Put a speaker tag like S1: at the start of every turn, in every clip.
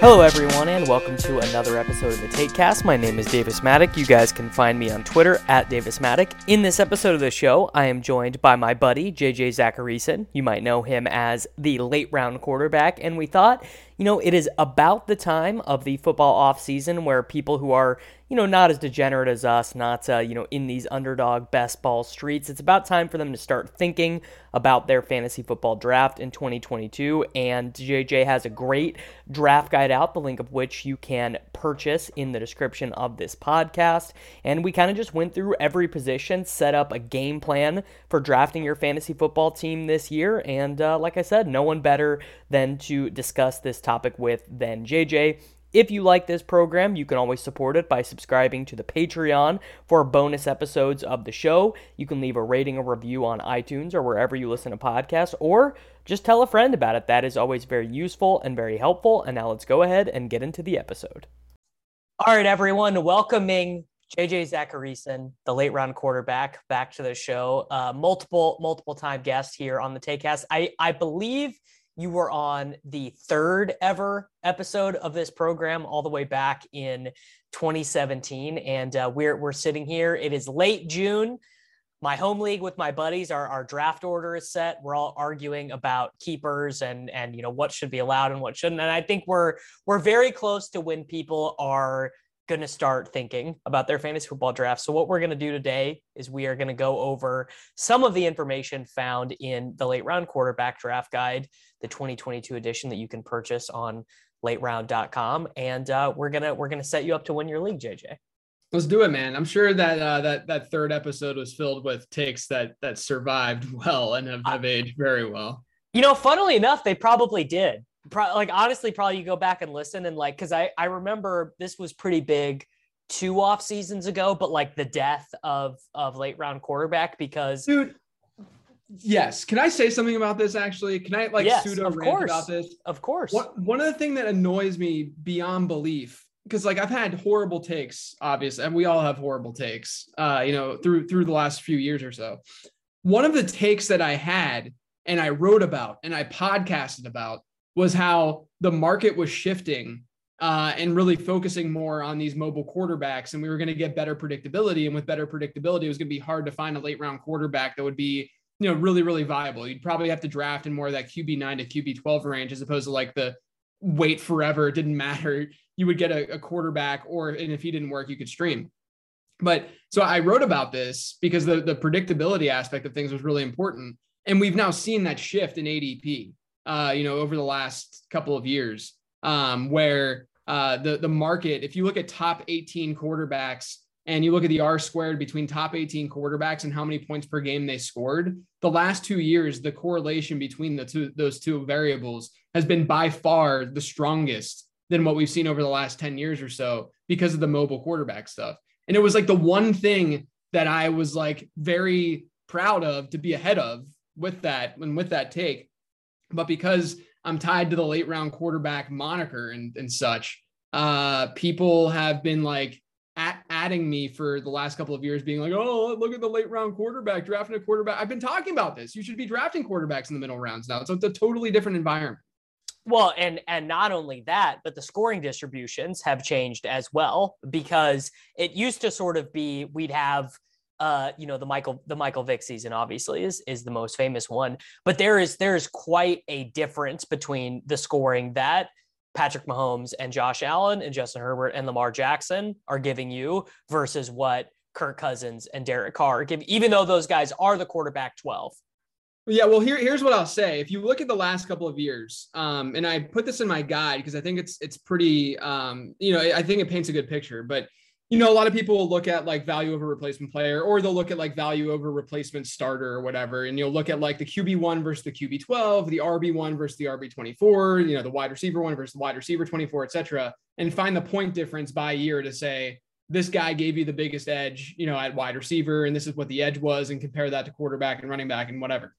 S1: Hello, everyone, and welcome to another episode of the TakeCast. My name is Davis Mattek. You guys can find me on Twitter at Davis Mattek. In this episode of the show, I am joined by my buddy, JJ Zachariason. You might know him as the late round quarterback, and we thought, you know, it is about the time of the football offseason where people who are you know, not as degenerate as us, not, uh, you know, in these underdog best ball streets. It's about time for them to start thinking about their fantasy football draft in 2022. And JJ has a great draft guide out, the link of which you can purchase in the description of this podcast. And we kind of just went through every position, set up a game plan for drafting your fantasy football team this year. And uh, like I said, no one better than to discuss this topic with than JJ. If you like this program, you can always support it by subscribing to the Patreon for bonus episodes of the show. You can leave a rating or review on iTunes or wherever you listen to podcasts, or just tell a friend about it. That is always very useful and very helpful. And now let's go ahead and get into the episode. All right, everyone, welcoming JJ Zachariason, the late round quarterback, back to the show. Uh, multiple, multiple time guest here on the Takecast. I, I believe you were on the third ever episode of this program all the way back in 2017 and uh, we're we're sitting here. It is late june. My home league with my buddies our, our draft order is set. We're all arguing about keepers and and you know what should be allowed and what shouldn't. And i think we're we're very close to when people are going to start thinking about their fantasy football draft. So, what we're going to do today is we are going to go over some of the information found in the late round quarterback draft guide, the 2022 edition that you can purchase on lateround.com. And uh, we're to, we're to set you up to win your league, JJ.
S2: Let's do it, man. I'm sure that uh, that that third episode was filled with takes that that survived well and have, have aged very well.
S1: You know, funnily enough, they probably did pro- like honestly, probably you go back and listen and like because I I remember this was pretty big two off seasons ago, but like the death of of late round quarterback because
S2: dude. Yes. Can I say something about this actually? Can I like
S1: yes,
S2: pseudo rant
S1: course.
S2: about this?
S1: Of course.
S2: What, one of the thing that annoys me beyond belief because like I've had horrible takes, obviously, and we all have horrible takes, uh, you know, through through the last few years or so. One of the takes that I had and I wrote about and I podcasted about was how the market was shifting uh, and really focusing more on these mobile quarterbacks. And we were going to get better predictability. And with better predictability, it was going to be hard to find a late round quarterback that would be, you know, really, really viable. You'd probably have to draft in more of that QB9 to QB12 range as opposed to like the wait forever. It didn't matter. You would get a, a quarterback, or and if he didn't work, you could stream. But so I wrote about this because the, the predictability aspect of things was really important. And we've now seen that shift in ADP uh, you know, over the last couple of years, um, where uh, the the market, if you look at top 18 quarterbacks and you look at the R squared between top 18 quarterbacks and how many points per game they scored, the last two years, the correlation between the two those two variables has been by far the strongest than what we've seen over the last 10 years or so because of the mobile quarterback stuff. And it was like the one thing that I was like very proud of to be ahead of with that and with that take but because I'm tied to the late round quarterback moniker and, and such, uh, people have been like at, adding me for the last couple of years, being like, oh, look at the late round quarterback, drafting a quarterback. I've been talking about this. You should be drafting quarterbacks in the middle rounds now. So it's a totally different environment.
S1: Well, and and not only that, but the scoring distributions have changed as well because it used to sort of be we'd have uh, you know, the Michael the Michael Vick season obviously is is the most famous one, but there is there is quite a difference between the scoring that Patrick Mahomes and Josh Allen and Justin Herbert and Lamar Jackson are giving you versus what Kirk Cousins and Derek Carr give, even though those guys are the quarterback 12.
S2: Yeah, well, here, here's what I'll say. If you look at the last couple of years, um, and I put this in my guide because I think it's it's pretty, um, you know, I think it paints a good picture. But you know, a lot of people will look at like value over replacement player, or they'll look at like value over replacement starter or whatever. And you'll look at like the QB1 versus the QB12, the RB1 versus the RB24, you know, the wide receiver one versus the wide receiver 24, et cetera, and find the point difference by year to say, this guy gave you the biggest edge, you know, at wide receiver, and this is what the edge was, and compare that to quarterback and running back and whatever.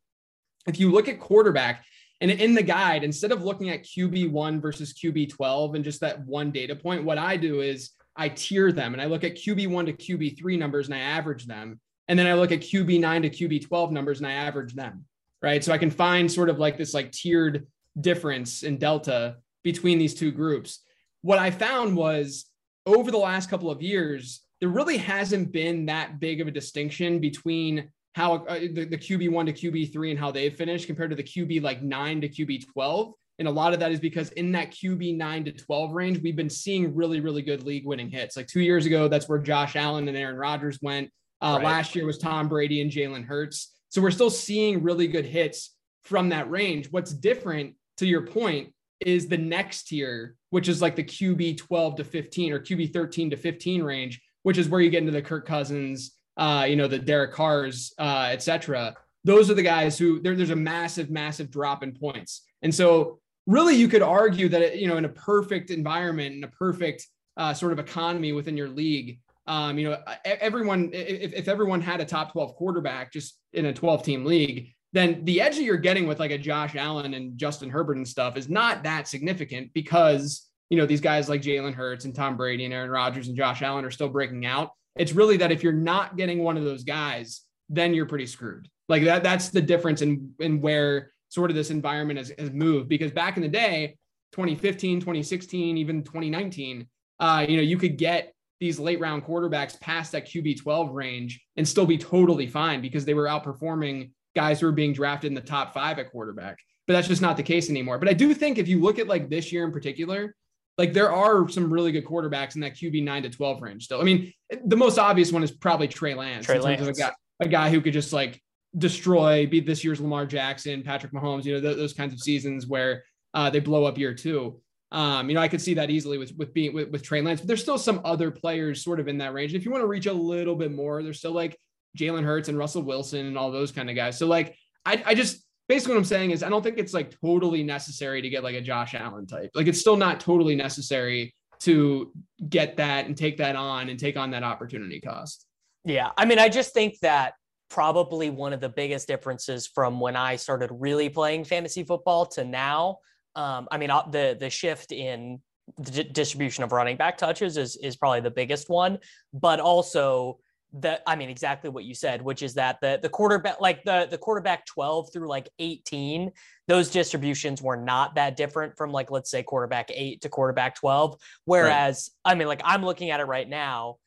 S2: If you look at quarterback, and in the guide, instead of looking at QB1 versus QB12 and just that one data point, what I do is I tier them and I look at QB1 to QB3 numbers and I average them. And then I look at QB9 to QB12 numbers and I average them. Right. So I can find sort of like this like tiered difference in delta between these two groups. What I found was over the last couple of years, there really hasn't been that big of a distinction between how uh, the, the QB1 to QB3 and how they've finished compared to the QB like 9 to QB12. And a lot of that is because in that QB 9 to 12 range, we've been seeing really, really good league winning hits. Like two years ago, that's where Josh Allen and Aaron Rodgers went. Uh, right. Last year was Tom Brady and Jalen Hurts. So we're still seeing really good hits from that range. What's different, to your point, is the next tier, which is like the QB 12 to 15 or QB 13 to 15 range, which is where you get into the Kirk Cousins, uh, you know, the Derek Carrs, uh, et cetera. Those are the guys who there's a massive, massive drop in points. And so really you could argue that, you know, in a perfect environment, in a perfect uh, sort of economy within your league, um, you know, everyone, if, if everyone had a top 12 quarterback just in a 12 team league, then the edge that you're getting with like a Josh Allen and Justin Herbert and stuff is not that significant because, you know, these guys like Jalen Hurts and Tom Brady and Aaron Rodgers and Josh Allen are still breaking out. It's really that if you're not getting one of those guys, then you're pretty screwed. Like that, that's the difference in, in where sort of this environment has, has moved because back in the day, 2015, 2016, even 2019, uh, you know, you could get these late round quarterbacks past that QB 12 range and still be totally fine because they were outperforming guys who were being drafted in the top five at quarterback. But that's just not the case anymore. But I do think if you look at like this year in particular, like there are some really good quarterbacks in that QB nine to 12 range still. I mean, the most obvious one is probably Trey Lance.
S1: Trey Lance.
S2: A guy, a guy who could just like destroy, beat this year's Lamar Jackson, Patrick Mahomes, you know, th- those kinds of seasons where uh, they blow up year two. Um, you know, I could see that easily with with being with, with Trey Lance, but there's still some other players sort of in that range. And if you want to reach a little bit more, there's still like Jalen Hurts and Russell Wilson and all those kind of guys. So like I, I just basically what I'm saying is I don't think it's like totally necessary to get like a Josh Allen type. Like it's still not totally necessary to get that and take that on and take on that opportunity cost.
S1: Yeah. I mean, I just think that probably one of the biggest differences from when I started really playing fantasy football to now. Um, I mean, the the shift in the distribution of running back touches is is probably the biggest one, but also that I mean exactly what you said, which is that the the quarterback like the the quarterback 12 through like 18, those distributions were not that different from like let's say quarterback 8 to quarterback 12. Whereas right. I mean like I'm looking at it right now,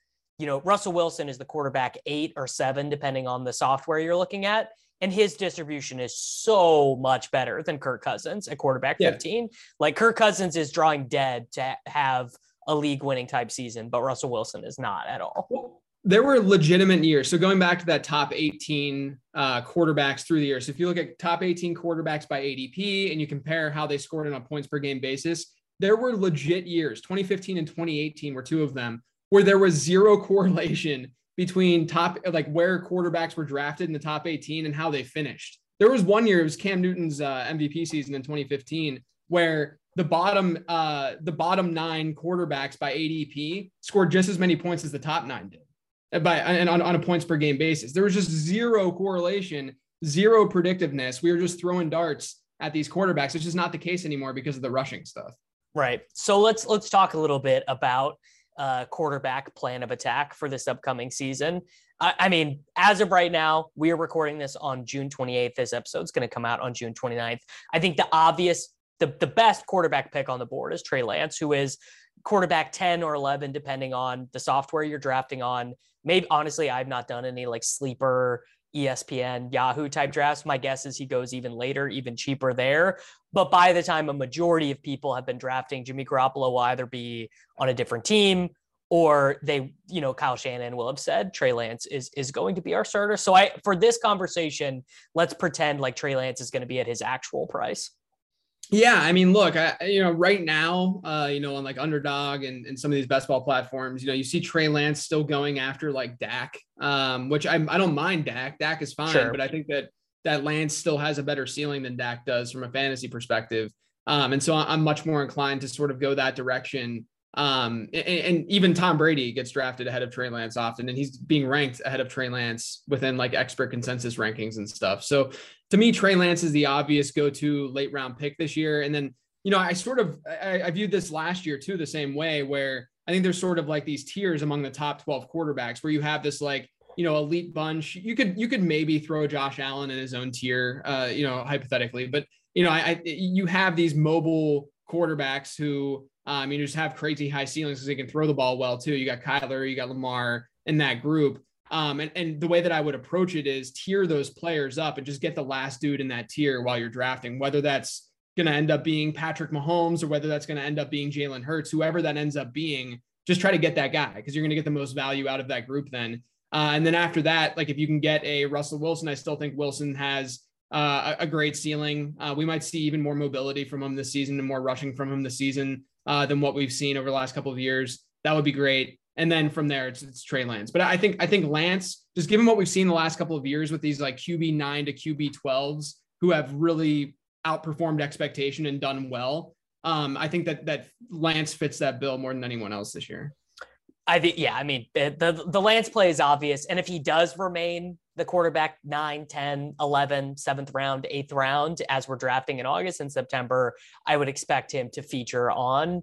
S1: you know, Russell Wilson is the quarterback 8 or 7 depending on the software you're looking at. And his distribution is so much better than Kirk Cousins at quarterback yeah. 15. Like Kirk Cousins is drawing dead to have a league winning type season, but Russell Wilson is not at all
S2: there were legitimate years. So going back to that top 18 uh, quarterbacks through the years. So if you look at top 18 quarterbacks by ADP and you compare how they scored on a points per game basis, there were legit years. 2015 and 2018 were two of them where there was zero correlation between top like where quarterbacks were drafted in the top 18 and how they finished. There was one year it was Cam Newton's uh, MVP season in 2015 where the bottom uh, the bottom nine quarterbacks by ADP scored just as many points as the top nine did by and on, on a points per game basis. There was just zero correlation, zero predictiveness. We were just throwing darts at these quarterbacks, which is not the case anymore because of the rushing stuff.
S1: Right. So let's let's talk a little bit about uh, quarterback plan of attack for this upcoming season. I, I, mean, as of right now, we are recording this on June 28th. This episode is going to come out on June 29th. I think the obvious, the, the best quarterback pick on the board is Trey Lance, who is quarterback 10 or 11, depending on the software you're drafting on. Maybe honestly, I've not done any like sleeper ESPN, Yahoo type drafts. My guess is he goes even later, even cheaper there. But by the time a majority of people have been drafting, Jimmy Garoppolo will either be on a different team or they, you know, Kyle Shanahan will have said Trey Lance is is going to be our starter. So I for this conversation, let's pretend like Trey Lance is going to be at his actual price.
S2: Yeah, I mean, look, I, you know, right now, uh, you know, on like underdog and, and some of these best ball platforms, you know, you see Trey Lance still going after like Dak, um, which I, I don't mind Dak. Dak is fine, sure. but I think that that Lance still has a better ceiling than Dak does from a fantasy perspective. Um, and so I'm much more inclined to sort of go that direction. Um, and, and, even Tom Brady gets drafted ahead of Trey Lance often, and he's being ranked ahead of Trey Lance within like expert consensus rankings and stuff. So to me, Trey Lance is the obvious go-to late round pick this year. And then, you know, I sort of I, I viewed this last year too the same way, where I think there's sort of like these tiers among the top 12 quarterbacks, where you have this like you know elite bunch. You could you could maybe throw Josh Allen in his own tier, uh, you know, hypothetically, but you know, I, I you have these mobile quarterbacks who um, you just have crazy high ceilings because they can throw the ball well too. You got Kyler, you got Lamar in that group. Um, and, and the way that I would approach it is tier those players up and just get the last dude in that tier while you're drafting, whether that's going to end up being Patrick Mahomes or whether that's going to end up being Jalen Hurts, whoever that ends up being, just try to get that guy because you're going to get the most value out of that group then. Uh, and then after that, like if you can get a Russell Wilson, I still think Wilson has uh, a, a, great ceiling. Uh, we might see even more mobility from him this season and more rushing from him this season uh, than what we've seen over the last couple of years. That would be great. And then from there, it's, it's Trey Lance. But I think I think Lance, just given what we've seen the last couple of years with these like QB nine to QB twelves who have really outperformed expectation and done well. Um, I think that that Lance fits that bill more than anyone else this year.
S1: I think, yeah, I mean, the, the, the Lance play is obvious. And if he does remain the quarterback 9, 10, 11, seventh round, eighth round, as we're drafting in August and September, I would expect him to feature on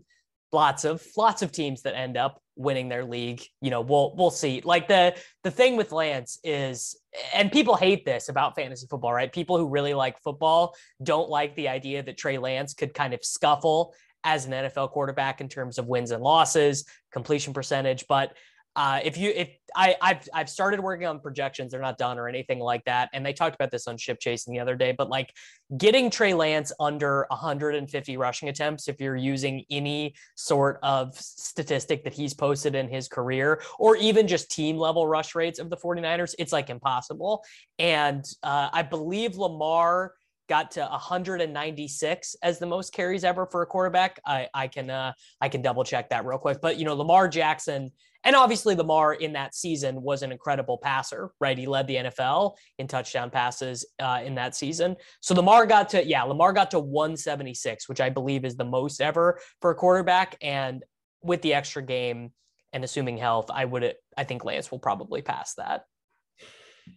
S1: lots of lots of teams that end up winning their league you know we'll we'll see like the the thing with lance is and people hate this about fantasy football right people who really like football don't like the idea that trey lance could kind of scuffle as an NFL quarterback in terms of wins and losses, completion percentage. But uh, if you if I I've I've started working on projections, they're not done or anything like that. And they talked about this on Ship Chasing the other day, but like getting Trey Lance under 150 rushing attempts, if you're using any sort of statistic that he's posted in his career, or even just team level rush rates of the 49ers, it's like impossible. And uh, I believe Lamar got to 196 as the most carries ever for a quarterback. I, I can uh, I can double check that real quick. But you know, Lamar Jackson and obviously Lamar in that season was an incredible passer, right? He led the NFL in touchdown passes uh, in that season. So Lamar got to yeah, Lamar got to 176, which I believe is the most ever for a quarterback. And with the extra game and assuming health, I would I think Lance will probably pass that.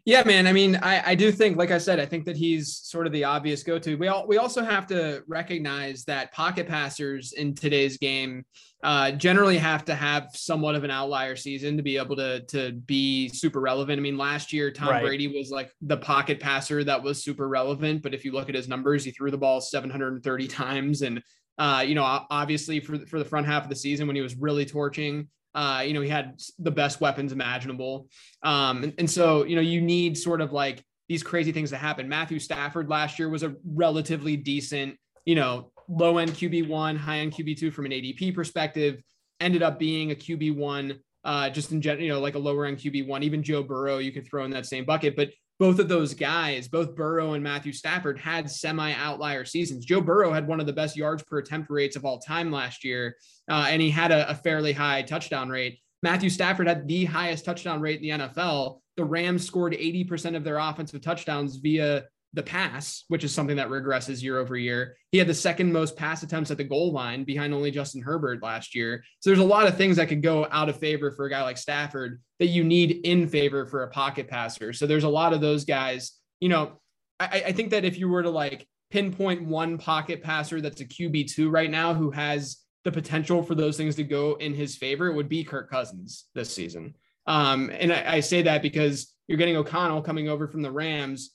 S2: Yeah, man. I mean, I, I do think, like I said, I think that he's sort of the obvious go-to. We all we also have to recognize that pocket passers in today's game uh, generally have to have somewhat of an outlier season to be able to to be super relevant. I mean, last year Tom right. Brady was like the pocket passer that was super relevant, but if you look at his numbers, he threw the ball 730 times, and uh, you know, obviously for for the front half of the season when he was really torching, uh, you know, he had the best weapons imaginable. Um, and, and so, you know, you need sort of like these crazy things to happen. Matthew Stafford last year was a relatively decent, you know, low end QB1, high end QB2 from an ADP perspective, ended up being a QB1 uh, just in general, you know, like a lower end QB1. Even Joe Burrow, you could throw in that same bucket. But both of those guys, both Burrow and Matthew Stafford, had semi outlier seasons. Joe Burrow had one of the best yards per attempt rates of all time last year, uh, and he had a, a fairly high touchdown rate. Matthew Stafford had the highest touchdown rate in the NFL. The Rams scored 80% of their offensive touchdowns via the pass, which is something that regresses year over year. He had the second most pass attempts at the goal line behind only Justin Herbert last year. So there's a lot of things that could go out of favor for a guy like Stafford that you need in favor for a pocket passer. So there's a lot of those guys. You know, I, I think that if you were to like pinpoint one pocket passer that's a QB2 right now who has the potential for those things to go in his favor, it would be Kirk Cousins this season. Um, and I, I say that because you're getting O'Connell coming over from the Rams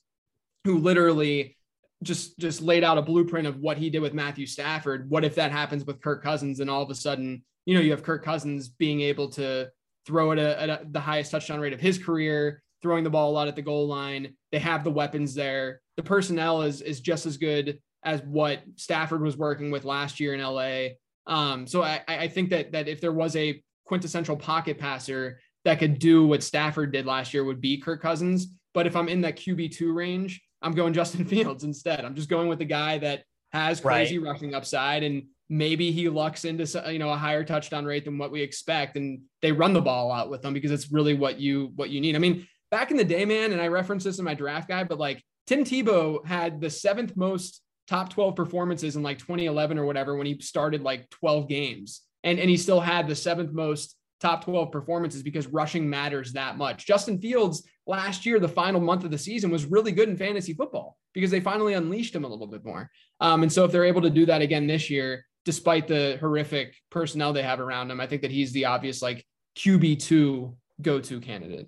S2: who literally just just laid out a blueprint of what he did with Matthew Stafford. What if that happens with Kirk Cousins and all of a sudden, you know, you have Kirk Cousins being able to throw it at, a, the highest touchdown rate of his career, throwing the ball a lot at the goal line. They have the weapons there. The personnel is is just as good as what Stafford was working with last year in LA. Um, so I, I think that that if there was a quintessential pocket passer that could do what Stafford did last year, would be Kirk Cousins. But if I'm in that QB two range, I'm going Justin Fields instead. I'm just going with the guy that has crazy right. rushing upside and maybe he lucks into you know a higher touchdown rate than what we expect and they run the ball out with them because it's really what you what you need. I mean, back in the day, man, and I referenced this in my draft guide, but like Tim Tebow had the seventh most top 12 performances in like 2011 or whatever when he started like 12 games. And, and he still had the seventh most top 12 performances because rushing matters that much. Justin Fields last year, the final month of the season was really good in fantasy football because they finally unleashed him a little bit more. Um, and so if they're able to do that again this year, despite the horrific personnel they have around him, I think that he's the obvious like QB2 go-to candidate.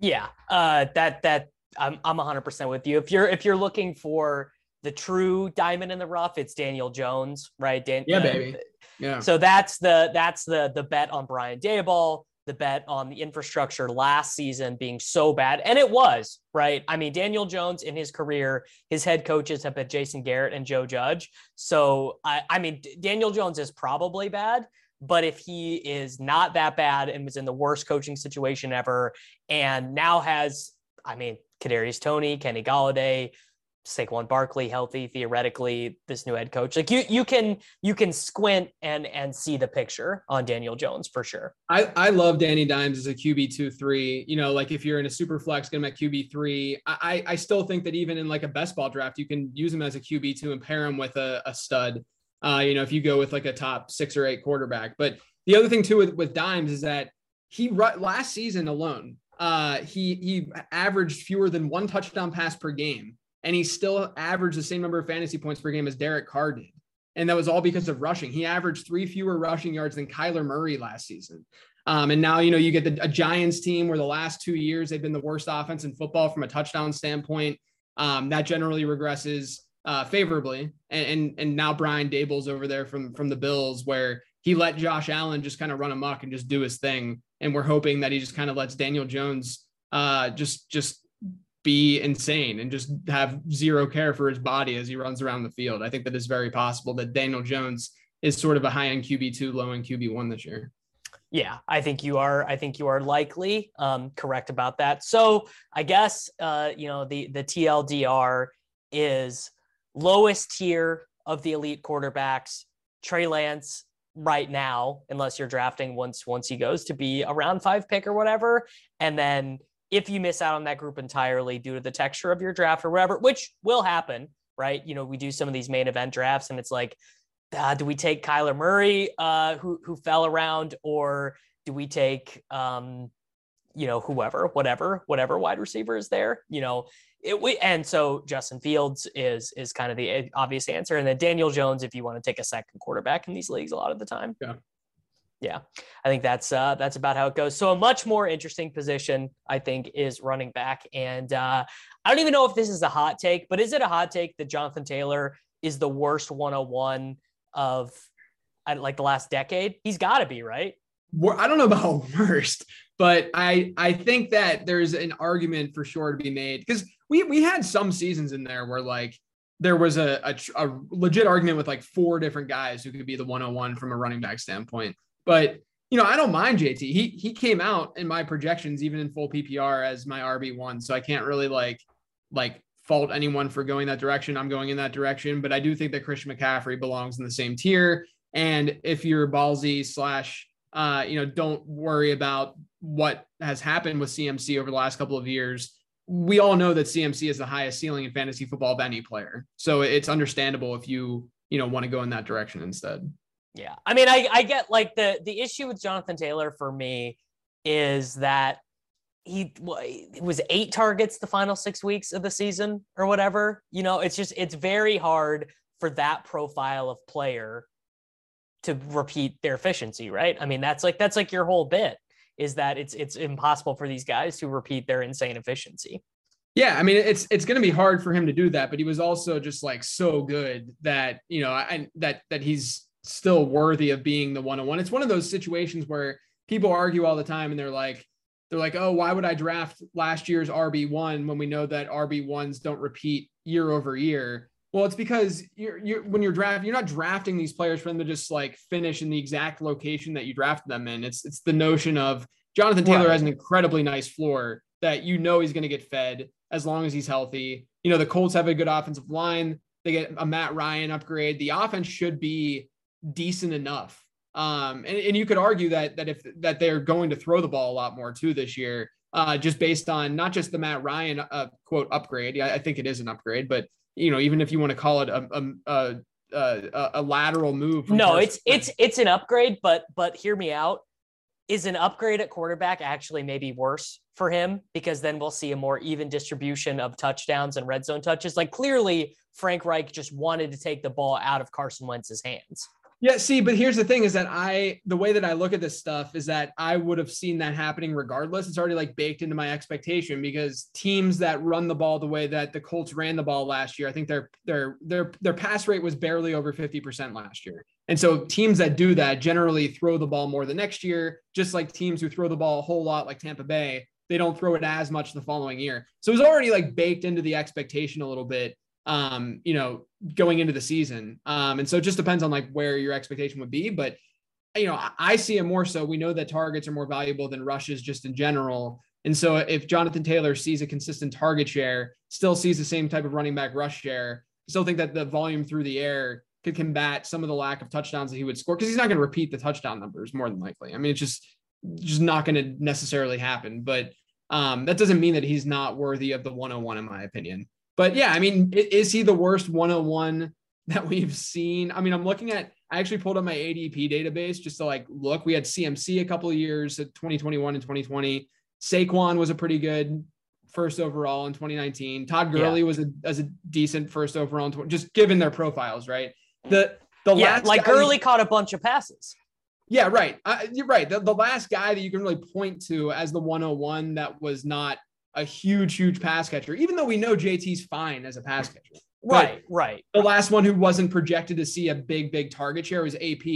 S1: Yeah, uh, that that I'm I'm 100% with you. If you're if you're looking for the true diamond in the rough, it's Daniel Jones, right? Dan-
S2: yeah, uh, baby.
S1: Yeah. So that's the that's the the bet on Brian Daboll, the bet on the infrastructure last season being so bad, and it was right. I mean, Daniel Jones in his career, his head coaches have been Jason Garrett and Joe Judge. So I I mean, Daniel Jones is probably bad. But if he is not that bad and was in the worst coaching situation ever, and now has, I mean, Kadarius Toney, Kenny Golladay, Saquon Barkley healthy, theoretically, this new head coach. Like you you can you can squint and and see the picture on Daniel Jones for sure.
S2: I, I love Danny Dimes as a QB two three. You know, like if you're in a super flex, get him at QB three. I I still think that even in like a best ball draft, you can use him as a QB two and pair him with a, a stud. Uh, you know, if you go with like a top six or eight quarterback. But the other thing too with, with Dimes is that he last season alone, uh, he he averaged fewer than one touchdown pass per game and he still averaged the same number of fantasy points per game as Derek Carr did. And that was all because of rushing. He averaged three fewer rushing yards than Kyler Murray last season. Um, and now, you know, you get the, a Giants team where the last two years they've been the worst offense in football from a touchdown standpoint. Um, that generally regresses uh, favorably. And, and, and now Brian Daboll's over there from from the Bills, where he let Josh Allen just kind of run amok and just do his thing. And we're hoping that he just kind of lets Daniel Jones uh, just just be insane and just have zero care for his body as he runs around the field. I think that is very possible that Daniel Jones is sort of a high end QB two, low end QB one this year.
S1: Yeah, I think you are. I think you are likely um, correct about that. So I guess uh, you know the the TLDR is lowest tier of the elite quarterbacks. Trey Lance right now, unless you're drafting once once he goes to be around five pick or whatever, and then if you miss out on that group entirely due to the texture of your draft or whatever, which will happen, right? You know, we do some of these main event drafts and it's like, uh, do we take Kyler Murray, uh, who who fell around, or do we take, um, you know, whoever, whatever, whatever wide receiver is there, you know? It, we, and so Justin Fields is is kind of the eh, obvious answer, and then Daniel Jones if you want to take a second quarterback in these leagues a lot of the time.
S2: Yeah
S1: yeah, I think that's uh, that's about how it goes. So a much more interesting position, I think, is running back. And uh, I don't even know if this is a hot take, but is it a hot take that Jonathan Taylor is the worst 101 of like the last decade? He's got to be right.
S2: I don't know about worst, but I I think that there's an argument for sure to be made because we we had some seasons in there where like there was a, a, a legit argument with like four different guys who could be the 101 from a running back standpoint. But you know, I don't mind JT. He he came out in my projections, even in full PPR, as my RB one. So I can't really like like fault anyone for going that direction. I'm going in that direction, but I do think that Christian McCaffrey belongs in the same tier. And if you're ballsy slash, uh, you know, don't worry about what has happened with CMC over the last couple of years. We all know that CMC is the highest ceiling in fantasy football of any player. So it's understandable if you, you know, want to go in that direction instead.
S1: Yeah. I mean, I, I get like the the issue with Jonathan Taylor for me is that he was eight targets the final six weeks of the season or whatever. You know, it's just it's very hard for that profile of player to repeat their efficiency, right? I mean, that's like that's like your whole bit is that it's it's impossible for these guys to repeat their insane efficiency.
S2: Yeah, I mean it's it's going to be hard for him to do that, but he was also just like so good that you know, and that that he's still worthy of being the one on one. It's one of those situations where people argue all the time and they're like, they're like, oh, why would I draft last year's RB1 when we know that RB1s don't repeat year over year? Well, it's because you're, you're when you're drafting, you're not drafting these players for them to just like finish in the exact location that you drafted them in. It's it's the notion of Jonathan Taylor right. has an incredibly nice floor that you know he's going to get fed as long as he's healthy. You know, the Colts have a good offensive line. They get a Matt Ryan upgrade. The offense should be decent enough um, and, and you could argue that that if that they're going to throw the ball a lot more too this year, uh, just based on not just the Matt Ryan uh, quote upgrade. Yeah, I think it is an upgrade, but you know, even if you want to call it a a, a, a lateral move.
S1: No, it's it's it's an upgrade, but but hear me out. Is an upgrade at quarterback actually maybe worse for him because then we'll see a more even distribution of touchdowns and red zone touches. Like clearly, Frank Reich just wanted to take the ball out of Carson Wentz's hands.
S2: Yeah, see, but here's the thing is that I the way that I look at this stuff is that I would have seen that happening regardless. It's already like baked into my expectation because teams that run the ball the way that the Colts ran the ball last year, I think their their their their pass rate was barely over 50% last year. And so teams that do that generally throw the ball more the next year, just like teams who throw the ball a whole lot like Tampa Bay, they don't throw it as much the following year. So it was already like baked into the expectation a little bit um, you know, going into the season. Um, and so it just depends on like where your expectation would be. But you know, I see it more so. We know that targets are more valuable than rushes just in general. And so if Jonathan Taylor sees a consistent target share, still sees the same type of running back rush share, still think that the volume through the air could combat some of the lack of touchdowns that he would score because he's not going to repeat the touchdown numbers more than likely. I mean, it's just just not going to necessarily happen. But um, that doesn't mean that he's not worthy of the 101 in my opinion. But yeah, I mean, is he the worst 101 that we've seen? I mean, I'm looking at, I actually pulled up my ADP database just to like look. We had CMC a couple of years at 2021 and 2020. Saquon was a pretty good first overall in 2019. Todd Gurley yeah. was a, as a decent first overall, in, just given their profiles, right? The the
S1: yeah, last like Gurley caught a bunch of passes.
S2: Yeah, right. Uh, you're right. The, the last guy that you can really point to as the 101 that was not a huge, huge pass catcher, even though we know JT's fine as a pass catcher.
S1: Right, but right.
S2: The last one who wasn't projected to see a big, big target share was AP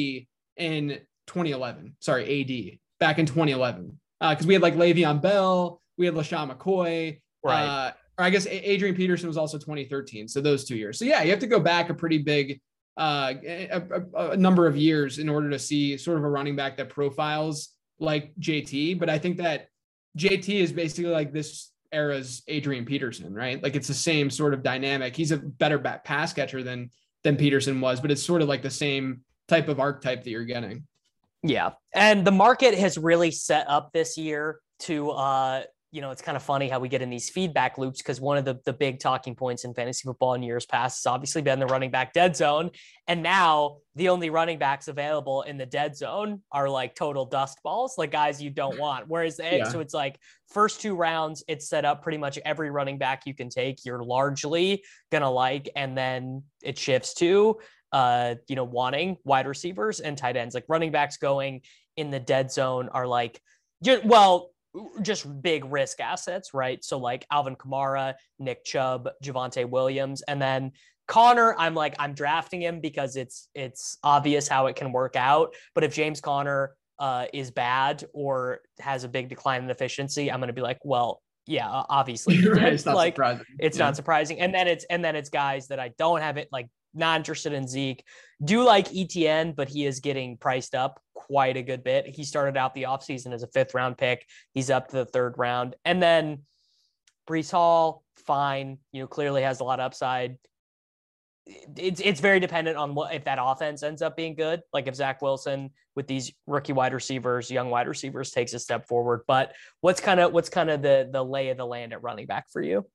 S2: in 2011. Sorry, AD back in 2011. Because uh, we had like Le'Veon Bell, we had LeSean McCoy. Right. Uh, or I guess Adrian Peterson was also 2013. So those two years. So yeah, you have to go back a pretty big uh, a, a, a number of years in order to see sort of a running back that profiles like JT. But I think that JT is basically like this era's Adrian Peterson, right? Like it's the same sort of dynamic. He's a better back pass catcher than than Peterson was, but it's sort of like the same type of archetype that you're getting.
S1: Yeah. And the market has really set up this year to uh you know, it's kind of funny how we get in these feedback loops because one of the, the big talking points in fantasy football in years past has obviously been the running back dead zone. And now the only running backs available in the dead zone are like total dust balls, like guys you don't want. Whereas, yeah. so it's like first two rounds, it's set up pretty much every running back you can take, you're largely going to like. And then it shifts to, uh, you know, wanting wide receivers and tight ends. Like running backs going in the dead zone are like, well, just big risk assets, right? So like Alvin Kamara, Nick Chubb, Javonte Williams, and then Conner, I'm like, I'm drafting him because it's it's obvious how it can work out. But if James Conner uh, is bad or has a big decline in efficiency, I'm going to be like, well, yeah, obviously,
S2: right. it's not
S1: like,
S2: surprising.
S1: It's yeah. not surprising. And then it's and then it's guys that I don't have it like not interested in Zeke. Do like ETN, but he is getting priced up quite a good bit. He started out the offseason as a fifth round pick. He's up to the third round. And then Breece Hall, fine, you know, clearly has a lot of upside. It's it's very dependent on what if that offense ends up being good. Like if Zach Wilson with these rookie wide receivers, young wide receivers takes a step forward. But what's kind of what's kind of the the lay of the land at running back for you?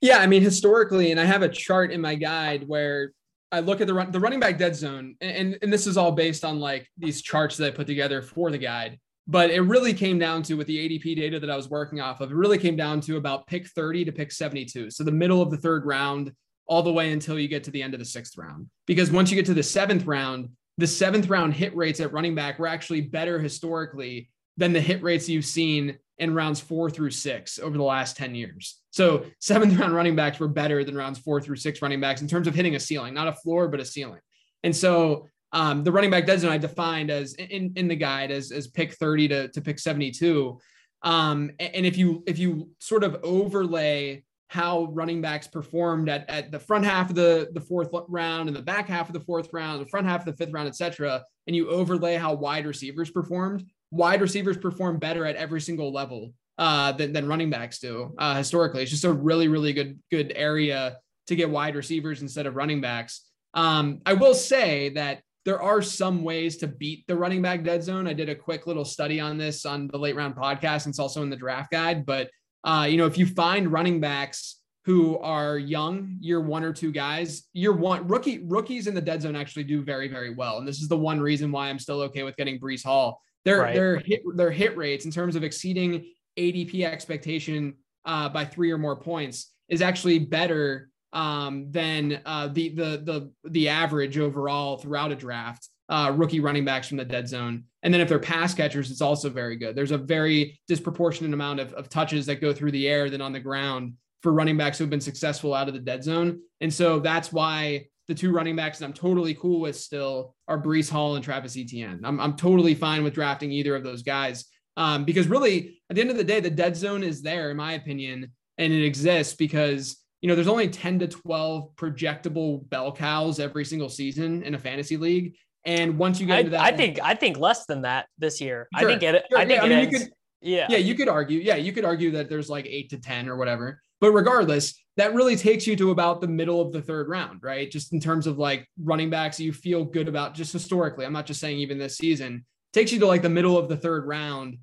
S2: Yeah, I mean historically, and I have a chart in my guide where I look at the run, the running back dead zone, and, and this is all based on like these charts that I put together for the guide. But it really came down to with the ADP data that I was working off of, it really came down to about pick 30 to pick 72. So the middle of the third round, all the way until you get to the end of the sixth round. Because once you get to the seventh round, the seventh round hit rates at running back were actually better historically than the hit rates you've seen in rounds four through six over the last 10 years. So seventh round running backs were better than rounds four through six running backs in terms of hitting a ceiling, not a floor, but a ceiling. And so um, the running back dead I defined as in, in the guide as, as pick 30 to, to pick 72. Um, and if you if you sort of overlay how running backs performed at, at the front half of the, the fourth round and the back half of the fourth round, the front half of the fifth round, et cetera, and you overlay how wide receivers performed, wide receivers perform better at every single level uh, than, than running backs do uh, historically. It's just a really, really good, good area to get wide receivers instead of running backs. Um, I will say that there are some ways to beat the running back dead zone. I did a quick little study on this on the late round podcast, and it's also in the draft guide. But uh, you know, if you find running backs who are young, year one or two guys, year one rookie rookies in the dead zone actually do very, very well. And this is the one reason why I'm still okay with getting Breece Hall. Their right. their hit their hit rates in terms of exceeding ADP expectation uh, by three or more points is actually better um, than uh, the the the the average overall throughout a draft. Uh, rookie running backs from the dead zone. And then if they're pass catchers, it's also very good. There's a very disproportionate amount of, of touches that go through the air than on the ground for running backs who have been successful out of the dead zone. And so that's why the two running backs that I'm totally cool with still are Breece Hall and Travis Etienne. I'm, I'm totally fine with drafting either of those guys um, because really, at the end of the day, the dead zone is there, in my opinion, and it exists because you know, there's only 10 to 12 projectable bell cows every single season in a fantasy league. And once you get
S1: I,
S2: into that,
S1: I think I think less than that this year. Sure, I think it. Sure, I think yeah, I mean,
S2: you could, yeah, yeah, you could argue. Yeah, you could argue that there's like eight to ten or whatever. But regardless, that really takes you to about the middle of the third round, right? Just in terms of like running backs you feel good about, just historically. I'm not just saying even this season. Takes you to like the middle of the third round,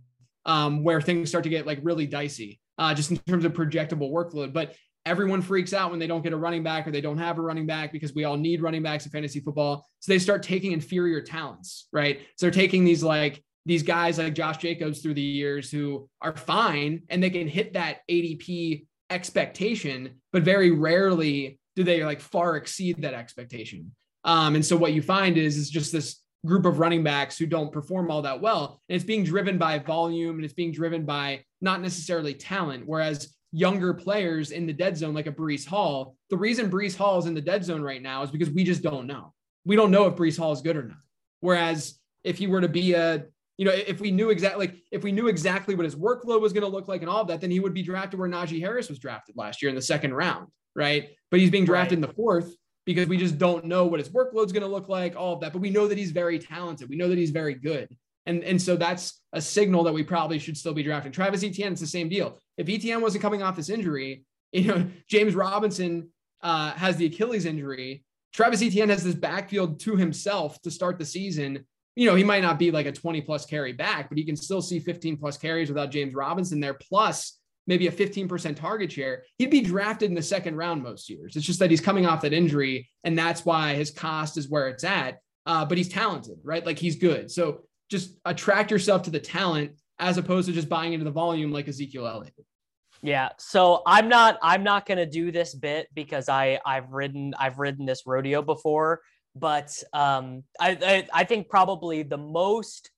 S2: um, where things start to get like really dicey, uh, just in terms of projectable workload. But everyone freaks out when they don't get a running back or they don't have a running back because we all need running backs in fantasy football. So they start taking inferior talents, right? So they're taking these like these guys like Josh Jacobs through the years who are fine and they can hit that ADP expectation, but very rarely do they like far exceed that expectation. Um, and so what you find is is just this group of running backs who don't perform all that well, and it's being driven by volume and it's being driven by not necessarily talent. Whereas younger players in the dead zone, like a Breece Hall. The reason Breece Hall is in the dead zone right now is because we just don't know. We don't know if Breece Hall is good or not. Whereas if he were to be a, you know, if we knew exactly, like if we knew exactly what his workload was going to look like and all of that, then he would be drafted where Najee Harris was drafted last year in the second round, right? But he's being drafted right. in the fourth because we just don't know what his workload's going to look like, all of that. But we know that he's very talented. We know that he's very good. And, and so that's a signal that we probably should still be drafting. Travis Etienne, it's the same deal. If Etienne wasn't coming off this injury, you know, James Robinson uh, has the Achilles injury. Travis Etienne has this backfield to himself to start the season. You know, he might not be like a 20 plus carry back, but he can still see 15 plus carries without James Robinson there, plus maybe a 15% target share. He'd be drafted in the second round most years. It's just that he's coming off that injury, and that's why his cost is where it's at. Uh, but he's talented, right? Like he's good. So just attract yourself to the talent as opposed to just buying into the volume like Ezekiel Elliott.
S1: Yeah, so I'm not I'm not gonna do this bit because I I've ridden I've ridden this rodeo before, but um, I, I I think probably the most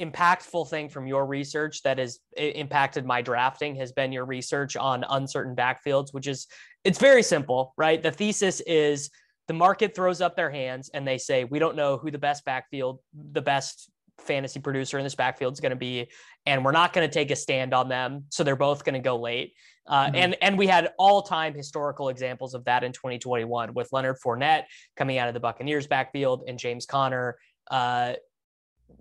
S1: impactful thing from your research that has impacted my drafting has been your research on uncertain backfields, which is it's very simple, right? The thesis is the market throws up their hands and they say we don't know who the best backfield, the best fantasy producer in this backfield is going to be, and we're not going to take a stand on them. So they're both going to go late. Uh, mm-hmm. And and we had all time historical examples of that in 2021 with Leonard Fournette coming out of the Buccaneers backfield and James Conner. Uh,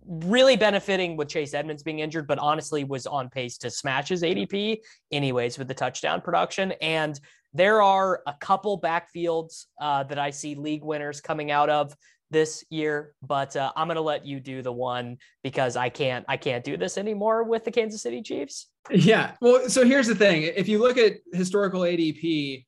S1: really benefiting with Chase Edmonds being injured, but honestly was on pace to smash his ADP anyways with the touchdown production. And there are a couple backfields uh, that I see league winners coming out of this year, but uh, I'm going to let you do the one because I can't I can't do this anymore with the Kansas City Chiefs.
S2: Yeah. Well, so here's the thing. If you look at historical ADP,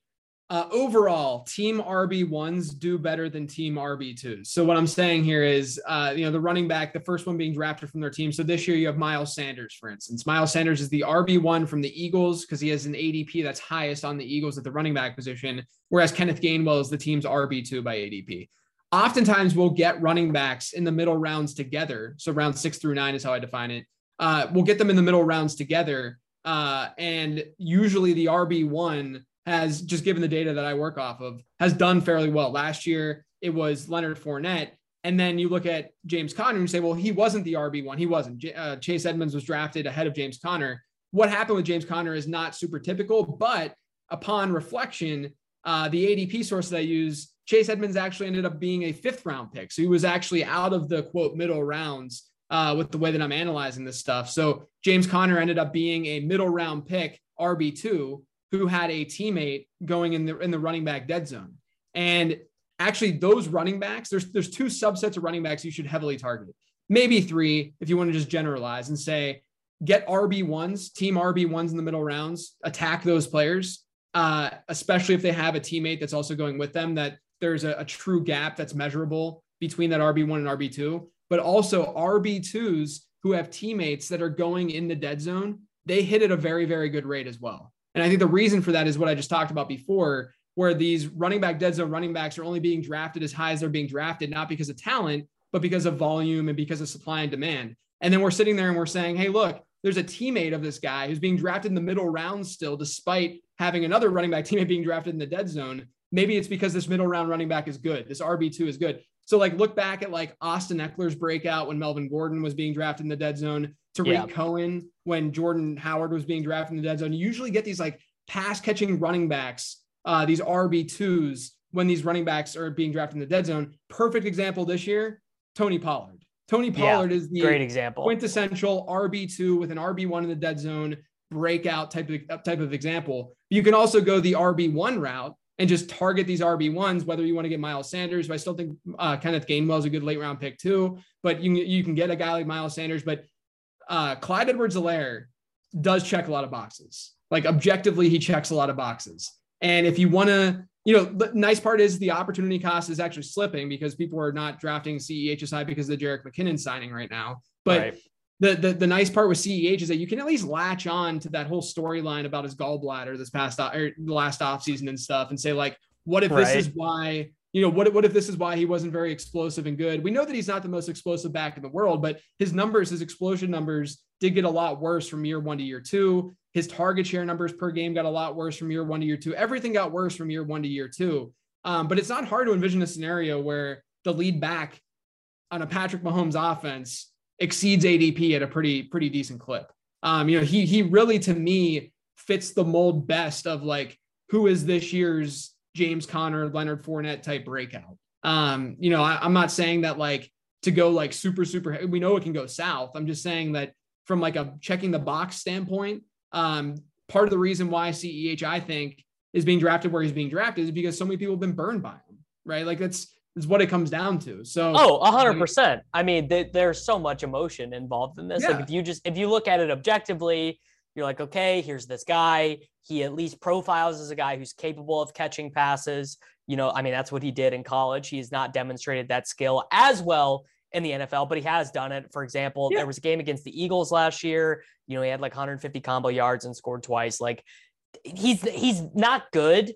S2: uh, overall, team RB ones do better than team RB twos. So what I'm saying here is, uh, you know, the running back, the first one being drafted from their team. So this year you have Miles Sanders, for instance. Miles Sanders is the RB one from the Eagles because he has an ADP that's highest on the Eagles at the running back position, whereas Kenneth Gainwell is the team's RB two by ADP oftentimes we'll get running backs in the middle rounds together. So round six through nine is how I define it. Uh, we'll get them in the middle rounds together. Uh, and usually the RB1 has just given the data that I work off of has done fairly well. Last year it was Leonard Fournette. And then you look at James Conner and say, well, he wasn't the RB1. He wasn't. Uh, Chase Edmonds was drafted ahead of James Conner. what happened with James Conner is not super typical, but upon reflection, uh, the ADP source that I use, Chase Edmonds actually ended up being a fifth round pick. So he was actually out of the quote middle rounds uh, with the way that I'm analyzing this stuff. So James Conner ended up being a middle round pick, RB2, who had a teammate going in the in the running back dead zone. And actually, those running backs, there's there's two subsets of running backs you should heavily target. Maybe three if you want to just generalize and say, get RB ones, team RB ones in the middle rounds, attack those players, uh, especially if they have a teammate that's also going with them. That there's a, a true gap that's measurable between that RB one and RB two, but also RB twos who have teammates that are going in the dead zone. They hit at a very very good rate as well. And I think the reason for that is what I just talked about before, where these running back dead zone running backs are only being drafted as high as they're being drafted, not because of talent, but because of volume and because of supply and demand. And then we're sitting there and we're saying, hey, look, there's a teammate of this guy who's being drafted in the middle round still, despite having another running back teammate being drafted in the dead zone. Maybe it's because this middle round running back is good. This RB2 is good. So, like, look back at like Austin Ekeler's breakout when Melvin Gordon was being drafted in the dead zone, Tarik yeah. Cohen when Jordan Howard was being drafted in the dead zone. You usually get these like pass catching running backs, uh, these RB2s, when these running backs are being drafted in the dead zone. Perfect example this year Tony Pollard. Tony Pollard yeah, is the
S1: great example,
S2: quintessential RB2 with an RB1 in the dead zone breakout type of type of example. You can also go the RB1 route and just target these RB1s, whether you want to get Miles Sanders. I still think uh, Kenneth Gainwell is a good late round pick too. But you, you can get a guy like Miles Sanders. But uh, Clyde Edwards-Helaire does check a lot of boxes. Like objectively, he checks a lot of boxes. And if you want to, you know, the nice part is the opportunity cost is actually slipping because people are not drafting CEHSI because of the Jerick McKinnon signing right now. But right. The, the, the nice part with CEH is that you can at least latch on to that whole storyline about his gallbladder this past or the last offseason and stuff and say like, what if right. this is why you know, what, what if this is why he wasn't very explosive and good? We know that he's not the most explosive back in the world, but his numbers, his explosion numbers did get a lot worse from year one to year two. His target share numbers per game got a lot worse from year one to year two. Everything got worse from year one to year two. Um, but it's not hard to envision a scenario where the lead back on a Patrick Mahomes offense exceeds ADP at a pretty, pretty decent clip. Um, you know, he he really to me fits the mold best of like who is this year's James Conner, Leonard Fournette type breakout. Um, you know, I, I'm not saying that like to go like super, super, we know it can go south. I'm just saying that from like a checking the box standpoint, um, part of the reason why CEH, I think, is being drafted where he's being drafted is because so many people have been burned by him, right? Like that's, that's what it comes down to. So,
S1: oh, a hundred percent. I mean, th- there's so much emotion involved in this. Yeah. Like if you just, if you look at it objectively, you're like, okay, here's this guy. He at least profiles as a guy who's capable of catching passes. You know, I mean, that's what he did in college. He's not demonstrated that skill as well in the NFL, but he has done it. For example, yeah. there was a game against the Eagles last year. You know, he had like 150 combo yards and scored twice. Like he's he's not good,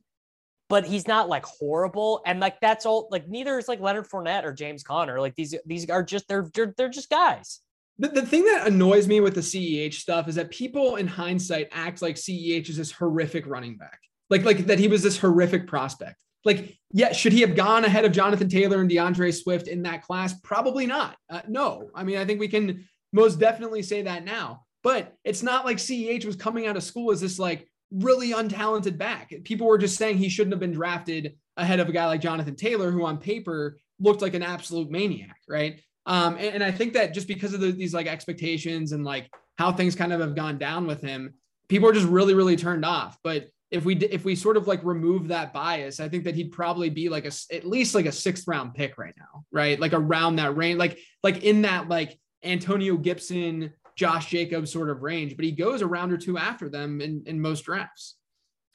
S1: but he's not like horrible. And like that's all like neither is like Leonard Fournette or James Conner. Like these these are just they're they're, they're just guys.
S2: The, the thing that annoys me with the CEH stuff is that people in hindsight act like CEH is this horrific running back. Like, like that he was this horrific prospect. Like, yeah, should he have gone ahead of Jonathan Taylor and DeAndre Swift in that class? Probably not. Uh, no. I mean, I think we can most definitely say that now. But it's not like CEH was coming out of school as this like really untalented back. People were just saying he shouldn't have been drafted ahead of a guy like Jonathan Taylor, who on paper looked like an absolute maniac, right? Um, and, and, I think that just because of the, these like expectations and like how things kind of have gone down with him, people are just really, really turned off. But if we if we sort of like remove that bias, I think that he'd probably be like a at least like a sixth round pick right now, right? Like around that range, like like in that like Antonio Gibson, Josh Jacobs sort of range. But he goes a round or two after them in in most drafts.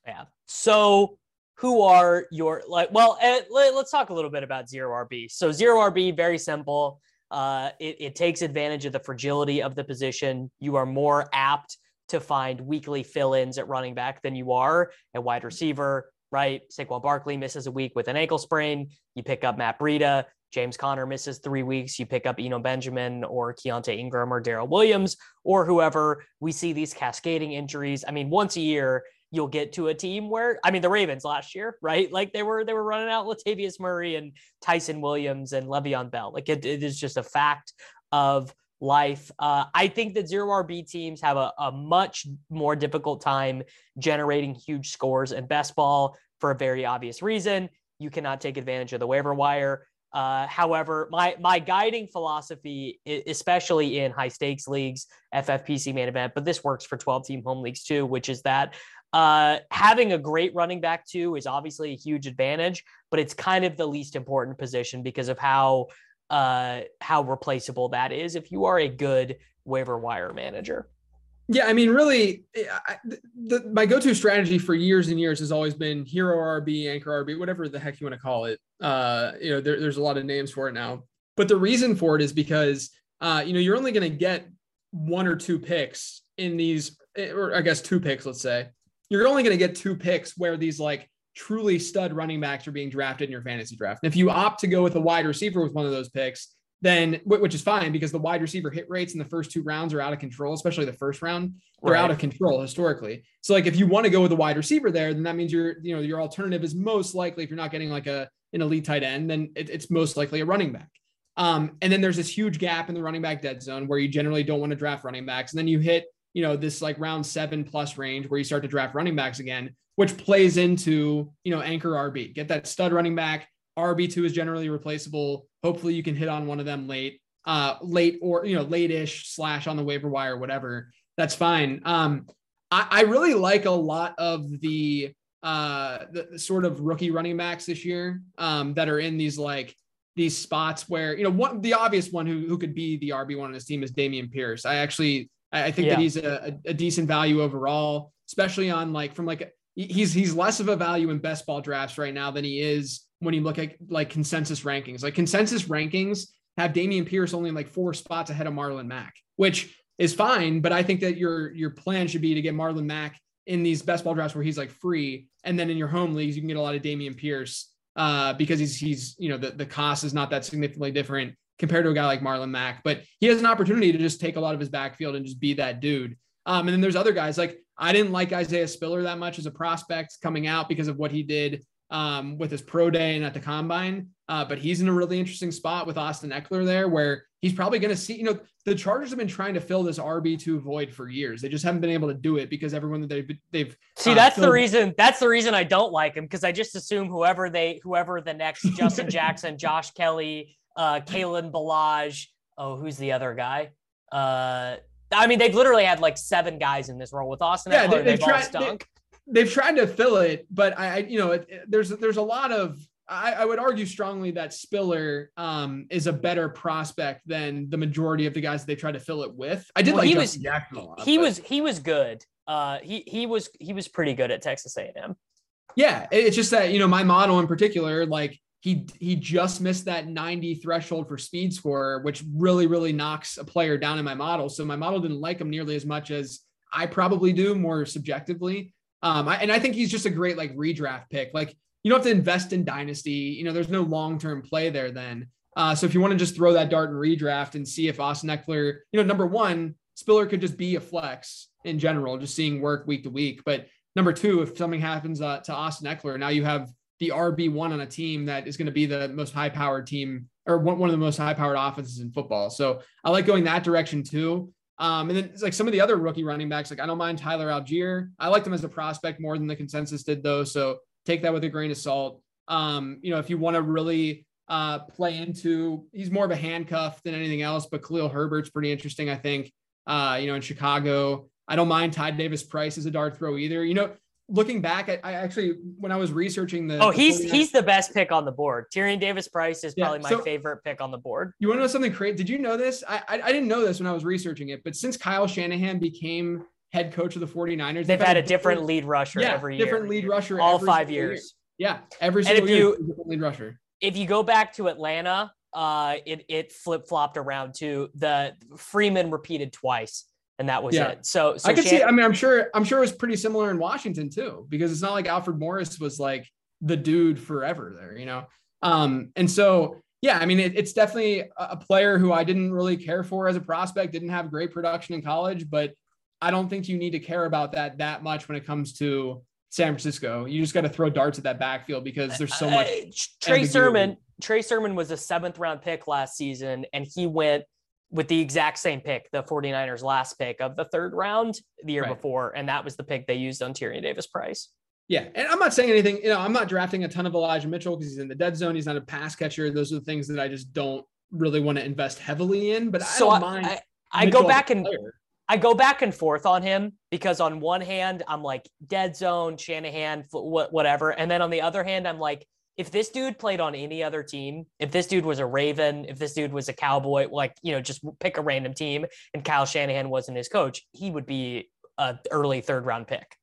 S1: Yeah. So who are your like well uh, let, us talk a little bit about zero rb so zero rb very simple uh, it, it takes advantage of the fragility of the position. You are more apt to find weekly fill-ins at running back than you are at wide receiver, right? Saquon Barkley misses a week with an ankle sprain. You pick up Matt Breida. James Conner misses three weeks. You pick up Eno Benjamin or Keaontay Ingram or Darrel Williams or whoever. We see these cascading injuries. I mean, once a year, you'll get to a team where I mean the Ravens last year, right? Like they were they were running out Latavius Murray and Ty'Son Williams and Le'Veon Bell. Like it, it is just a fact of life. Uh, I think that zero RB teams have a, a much more difficult time generating huge scores in best ball for a very obvious reason. You cannot take advantage of the waiver wire. Uh, however, my my guiding philosophy, especially in high stakes leagues, FFPC main event, but this works for 12 team home leagues too, which is that uh, having a great running back too is obviously a huge advantage, but it's kind of the least important position because of how uh, how replaceable that is if you are a good waiver wire manager.
S2: Yeah, I mean, really, I, the, my go-to strategy for years and years has always been hero RB, anchor RB, whatever the heck you want to call it. Uh, you know, there, there's a lot of names for it now, but the reason for it is because uh, you know you're only going to get one or two picks in these, or I guess two picks, let's say. You're only going to get two picks where these like truly stud running backs are being drafted in your fantasy draft. And if you opt to go with a wide receiver with one of those picks, then which is fine because the wide receiver hit rates in the first two rounds are out of control, especially the first round. They're right. out of control historically. So like if you want to go with a wide receiver there, then that means your you know your alternative is most likely if you're not getting like a an elite tight end, then it, it's most likely a running back. Um, and then there's this huge gap in the running back dead zone where you generally don't want to draft running backs. And then you hit you know this like round seven plus range where you start to draft running backs again, which plays into you know anchor RB. Get that stud running back. RB2 is generally replaceable. Hopefully you can hit on one of them late, uh, late or, you know, late-ish slash on the waiver wire, whatever. That's fine. Um, I, I really like a lot of the, uh, the, the sort of rookie running backs this year um, that are in these like these spots where, you know, one, the obvious one who, who could be the RB1 on his team is Dameon Pierce. I actually, I think yeah. that he's a, a decent value overall, especially on like from like he's he's less of a value in best ball drafts right now than he is when you look at like consensus rankings. Like consensus rankings have Dameon Pierce only like four spots ahead of Marlon Mack, which is fine. But I think that your your plan should be to get Marlon Mack in these best ball drafts where he's like free, and then in your home leagues you can get a lot of Dameon Pierce uh, because he's he's you know the the cost is not that significantly different compared to a guy like Marlon Mack, but he has an opportunity to just take a lot of his backfield and just be that dude. Um, and then there's other guys like I didn't like Isaiah Spiller that much as a prospect coming out because of what he did um, with his pro day and at the combine. Uh, but he's in a really interesting spot with Austin Ekeler there, where he's probably going to see. You know, the Chargers have been trying to fill this RB two void for years. They just haven't been able to do it because everyone that they've they've
S1: see. Uh, that's filled- the reason. That's the reason I don't like him because I just assume whoever they whoever the next Justin Jackson, Josh Kelley, uh, Kalen Ballage. Oh, who's the other guy? Uh, I mean, they've literally had like seven guys in this role with Austin. Yeah, Ekeler, they, have tried, stunk.
S2: They, have tried to fill it, but I, you know, it, it, there's there's a lot of. I, I, would argue strongly that Spiller um, is a better prospect than the majority of the guys that they tried to fill it with. I did well, like he Justin was, Jackson a lot.
S1: He but. was he was good. Uh, he he was he was pretty good at Texas A&M.
S2: Yeah, it's just that you know my model in particular, like he he just missed that 90 threshold for speed score, which really really knocks a player down in my model. So my model didn't like him nearly as much as I probably do, more subjectively. Um, I, and I think he's just a great like redraft pick. Like you don't have to invest in dynasty. You know, there's no long term play there then. Uh, so if you want to just throw that dart and redraft and see if Austin Ekeler, you know, number one, Spiller could just be a flex in general, just seeing work week to week. But number two, if something happens uh, to Austin Ekeler, now you have the RB one on a team that is going to be the most high powered team or one, one of the most high powered offenses in football. So I like going that direction too. Um, and then it's like some of the other rookie running backs, like I don't mind Tyler Allgeier. I like them as a prospect more than the consensus did though. So take that with a grain of salt. Um, you know, if you want to really uh, play into, he's more of a handcuff than anything else, but Khalil Herbert's pretty interesting. I think, uh, you know, in Chicago, I don't mind Ty Davis Price as a dart throw either. You know, looking back, I, I, actually when I was researching the
S1: oh he's the he's the best pick on the board. Tyrion Davis Price is probably yeah, so my favorite pick on the board.
S2: You want to know something crazy? Did you know this? I, I, I didn't know this when I was researching it, but since Kyle Shanahan became head coach of the 49ers,
S1: they've, they've had, had, a different, lead rusher
S2: yeah,
S1: every
S2: year. Different lead rusher
S1: all five years.
S2: Year. Yeah, every single and if year you, lead rusher.
S1: If you go back to Atlanta, uh, it it flip flopped around to the Freeman repeated twice and that was yeah. it. So, so
S2: I can Shan- see. I mean, I'm sure. I'm sure it was pretty similar in Washington too, because it's not like Alfred Morris was like the dude forever there, you know. Um, and so yeah, I mean, it, it's definitely a player who I didn't really care for as a prospect. Didn't have great production in college, but I don't think you need to care about that that much when it comes to San Francisco. You just got to throw darts at that backfield because there's so much. Uh,
S1: Trey ambiguity. Sermon. Trey Sermon was a seventh round pick last season, and he went with the exact same pick, the 49ers last pick of the third round the year
S2: Right.
S1: before. And that was the pick they used on Tyrion Davis Price.
S2: Yeah, and I'm not saying anything. You know, I'm not drafting a ton of Elijah Mitchell because he's in the dead zone. He's not a pass catcher. Those are the things that I just don't really want to invest heavily in. But I
S1: so
S2: don't
S1: I,
S2: mind.
S1: I, I go back and
S2: player.
S1: I go back and forth on him because on one hand I'm like dead zone, Shanahan, whatever, and then on the other hand I'm like, if this dude played on any other team, if this dude was a Raven, if this dude was a Cowboy, like you know, just pick a random team, and Kyle Shanahan wasn't his coach, he would be a early third round pick.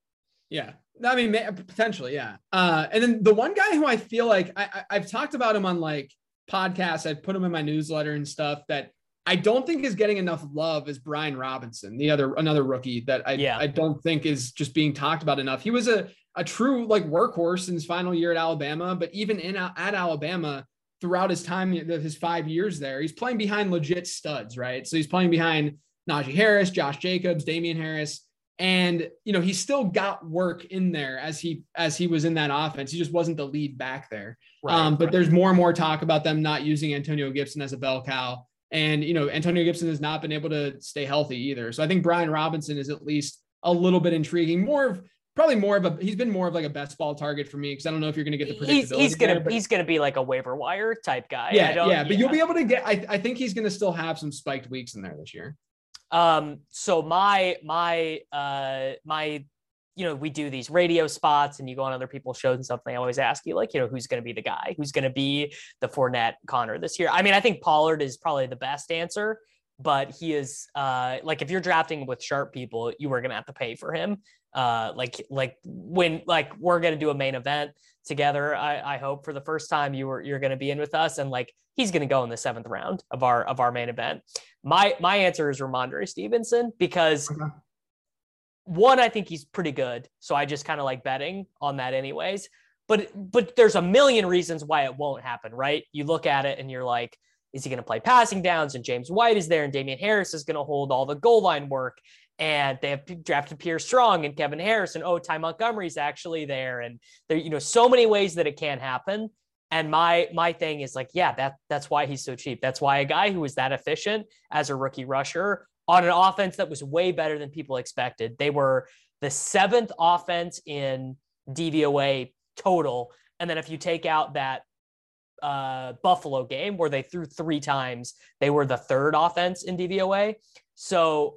S2: Yeah. I mean, potentially, yeah. Uh, and then the one guy who I feel like I, I, I've talked about him on like podcasts, I've put him in my newsletter and stuff that I don't think is getting enough love is Brian Robinson, the other another rookie that I
S1: Yeah.
S2: I don't think is just being talked about enough. He was a a true like workhorse in his final year at Alabama, but even in at Alabama throughout his time his five years there, he's playing behind legit studs, right? So he's playing behind Najee Harris, Josh Jacobs, Damien Harris, and you know he still got work in there as he as he was in that offense. He just wasn't the lead back there. um, but there's more and more talk about them not using Antonio Gibson as a bell cow. And, you know, Antonio Gibson has not been able to stay healthy either. So I think Brian Robinson is at least a little bit intriguing. More of, probably more of a, he's been more of like a best ball target for me because I don't know if you're going to get the
S1: he's
S2: predictability.
S1: he's gonna
S2: there, but-
S1: he's gonna be like a waiver wire type guy. I
S2: yeah,
S1: don't-
S2: yeah, but you'll be able to get, I, I think he's going to still have some spiked weeks in there this year.
S1: Um, so my my uh my you know, we do these radio spots and you go on other people's shows and. And I always ask you, like, you know, who's going to be the guy? Who's going to be the Fournette Conner this year? I mean, I think Pollard is probably the best answer, but he is uh like if you're drafting with sharp people, you are going to have to pay for him. Uh, like like when like we're going to do a main event together. I, I hope for the first time you were you're going to be in with us, and like he's going to go in the seventh round of our of our main event. My my answer is Rhamondre Stevenson because
S2: Okay.
S1: one, I think he's pretty good, so I just kind of like betting on that, anyways. But but there's a million reasons why it won't happen, right? You look at it and you're like, is he going to play passing downs? And James White is there, and Damien Harris is going to hold all the goal line work. And they have drafted Pierre Strong and Kevin Harris, and oh, Ty Montgomery's actually there, and there, you know, so many ways that it can happen. And my my thing is like, yeah, that that's why he's so cheap. That's why a guy who was that efficient as a rookie rusher on an offense that was way better than people expected. They were the seventh offense in DVOA total. And then if you take out that uh, Buffalo game where they threw three times, they were the third offense in DVOA. So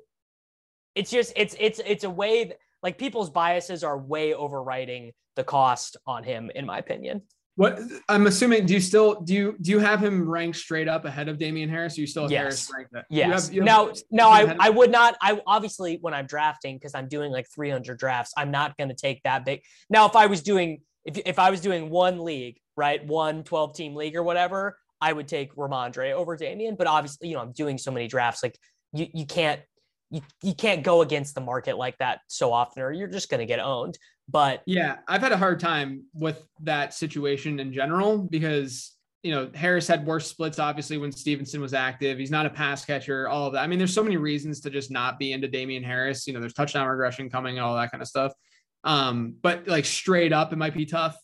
S1: it's just it's it's it's a way that, like people's biases are way overriding the cost on him, in my opinion.
S2: What I'm assuming, do you still, do you, do you have him ranked straight up ahead of Damien Harris? You still have
S1: Yes.
S2: Harris ranked that?
S1: Yes.
S2: you have-
S1: now, now
S2: ahead
S1: I, I would not. I obviously when I'm drafting because I'm doing like 300 drafts, I'm not going to take that big. Now, if I was doing if if I was doing one league, right, one 12 team league or whatever, I would take Rhamondre over Damian. But obviously, you know, I'm doing so many drafts, like you you can't you you can't go against the market like that so often, or you're just going to get owned. But
S2: Yeah, I've had a hard time with that situation in general because you know Harris had worse splits obviously when Stevenson was active. He's not a pass catcher, all of that. I mean, there's so many reasons to just not be into Damien Harris. You know, there's touchdown regression coming and all that kind of stuff. Um, but like straight up, it might be tough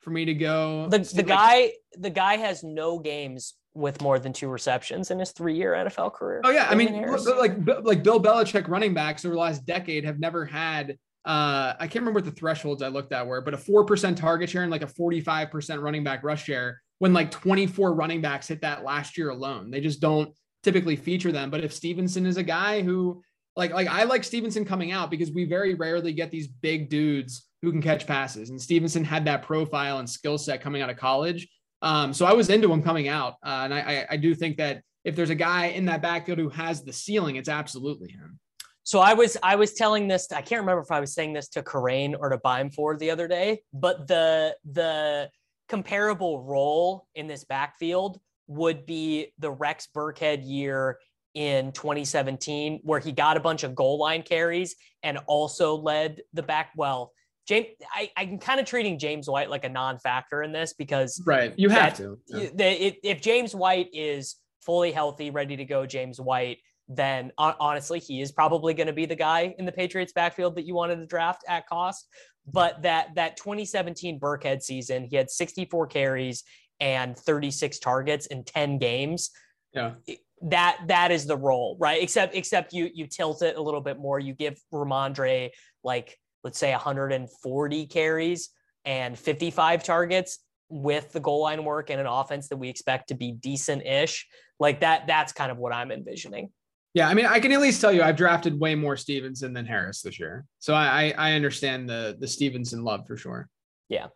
S2: for me to go.
S1: the the
S2: like-
S1: guy the guy has no games with more than two receptions in his three year NFL career.
S2: Oh yeah, I mean, like like Bill Belichick running backs over the last decade have never had. Uh, I can't remember what the thresholds I looked at were, but a four percent target share and like a forty-five percent running back rush share. When like twenty-four running backs hit that last year alone, they just don't typically feature them. But if Stevenson is a guy who like like I like Stevenson coming out because we very rarely get these big dudes who can catch passes, and Stevenson had that profile and skill set coming out of college. Um, so I was into him coming out, uh, and I, I do think that if there's a guy in that backfield who has the ceiling, it's absolutely him.
S1: So I was I was telling this I can't remember if I was saying this to Karain or to Bime Ford the other day, but the the comparable role in this backfield would be the Rex Burkhead year in 2017, where he got a bunch of goal line carries and also led the back. Well, James, I, I'm kind of treating James White like a non-factor in this because
S2: Right. You have to.
S1: y- the- if, if James White is fully healthy, ready to go, James White, then hon- honestly, he is probably going to be the guy in the Patriots backfield that you wanted to draft at cost. But that that 2017 Burkhead season, he had 64 carries and 36 targets in 10 games.
S2: Yeah.
S1: that that is the role, right? Except except you you tilt it a little bit more. You give Rhamondre like let's say 140 carries and 55 targets with the goal line work and an offense that we expect to be decent-ish. Like that that's kind of what I'm envisioning.
S2: Yeah, I mean, I can at least tell you I've drafted way more Stevenson than Harris this year, so I I understand the the Stevenson love for sure.
S1: Yeah.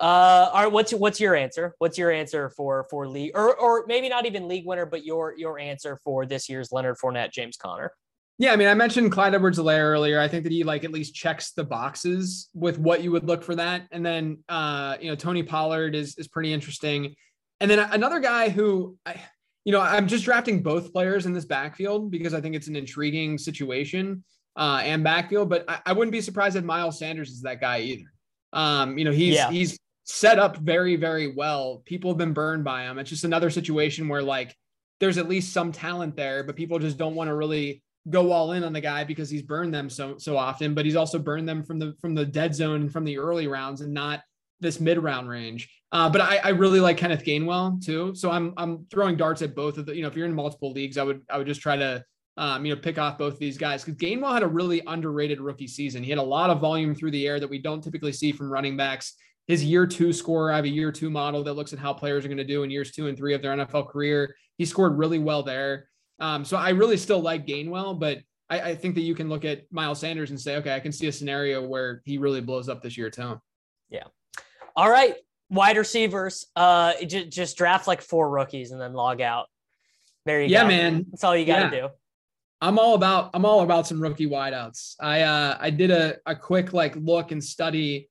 S1: Uh, all right. What's what's your answer? What's your answer for for league or or maybe not even league winner, but your your answer for this year's Leonard Fournette, James Conner?
S2: Yeah, I mean, I mentioned Clyde Edwards-Helaire earlier. I think that he like at least checks the boxes with what you would look for that. And then uh, you know, Tony Pollard is is pretty interesting. And then another guy who I you know, I'm just drafting both players in this backfield because I think it's an intriguing situation uh, and backfield. But I, I, wouldn't be surprised if Miles Sanders is that guy either. Um, you know, he's yeah. he's set up very, very well. People have been burned by him. It's just another situation where like there's at least some talent there, but people just don't want to really go all in on the guy because he's burned them so so often. But he's also burned them from the from the dead zone and from the early rounds and not this mid round range. Uh, but I, I really like Kenneth Gainwell too. So I'm I'm throwing darts at both of the. You know, if you're in multiple leagues, I would I would just try to um, you know, pick off both of these guys because Gainwell had a really underrated rookie season. He had a lot of volume through the air that we don't typically see from running backs his year two score. I have a year two model that looks at how players are going to do in years two and three of their NFL career. He scored really well there. Um, so I really still like Gainwell, but I, I, think that you can look at Miles Sanders and say, okay, I can see a scenario where he really blows up this year too.
S1: Yeah. All right. Wide receivers. Uh, just, just draft like four rookies and then log out. There you
S2: yeah,
S1: go.
S2: Yeah, man.
S1: That's all you got to yeah. do.
S2: I'm all about I'm all about some rookie wideouts. I uh I did a, a quick like look and study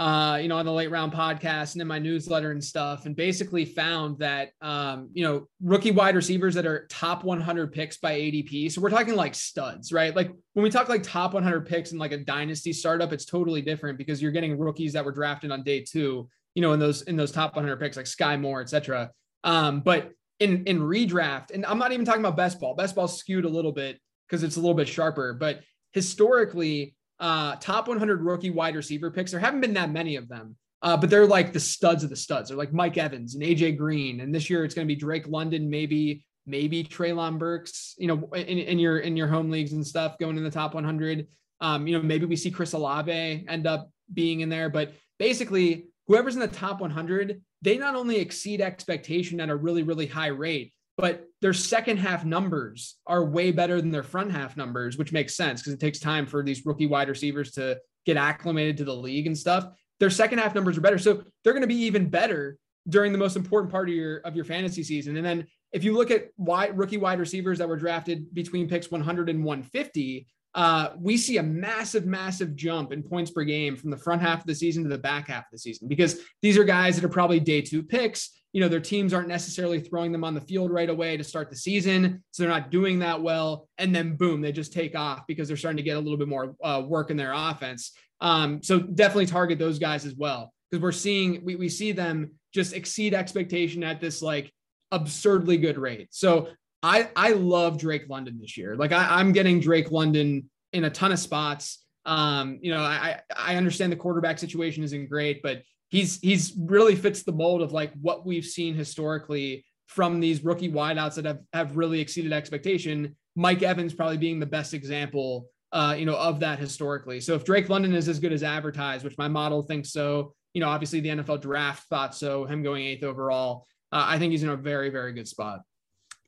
S2: uh, you know, on the late round podcast and in my newsletter and stuff, and basically found that, um, you know, rookie wide receivers that are top 100 picks by ADP. So we're talking like studs, right? Like when we talk like top 100 picks in like a dynasty startup, it's totally different because you're getting rookies that were drafted on day two, you know, in those in those top 100 picks like Sky Moore, etc. Um, but in in redraft, and I'm not even talking about best ball. Best ball skewed a little bit because it's a little bit sharper, but historically uh, top 100 rookie wide receiver picks. There haven't been that many of them, uh, but they're like the studs of the studs. They're like Mike Evans and AJ Green, and this year it's going to be Drake London, maybe maybe Treylon Burks. You know, in, in your in your home leagues and stuff, going in the top 100. Um, you know, maybe we see Chris Olave end up being in there, but basically, whoever's in the top 100, they not only exceed expectation at a really really high rate, but their second half numbers are way better than their front half numbers, which makes sense because it takes time for these rookie wide receivers to get acclimated to the league and stuff. Their second half numbers are better. So they're going to be even better during the most important part of your of your fantasy season. And then if you look at why rookie wide receivers that were drafted between picks 100 and 150, uh, we see a massive, massive jump in points per game from the front half of the season to the back half of the season because these are guys that are probably day two picks you know, their teams aren't necessarily throwing them on the field right away to start the season. So they're not doing that well. And then boom, they just take off because they're starting to get a little bit more uh, work in their offense. Um, so definitely target those guys as well. Because we're seeing, we, we see them just exceed expectation at this like absurdly good rate. So I, I love Drake London this year. Like I, I'm getting Drake London in a ton of spots. Um, you know, I, I understand the quarterback situation isn't great, but he's he's really fits the mold of like what we've seen historically from these rookie wideouts that have have really exceeded expectation. Mike Evans probably being the best example, uh, you know, of that historically. So if Drake London is as good as advertised, which my model thinks so, you know, obviously the NFL draft thought so, him going eighth overall, uh, I think he's in a very very good spot.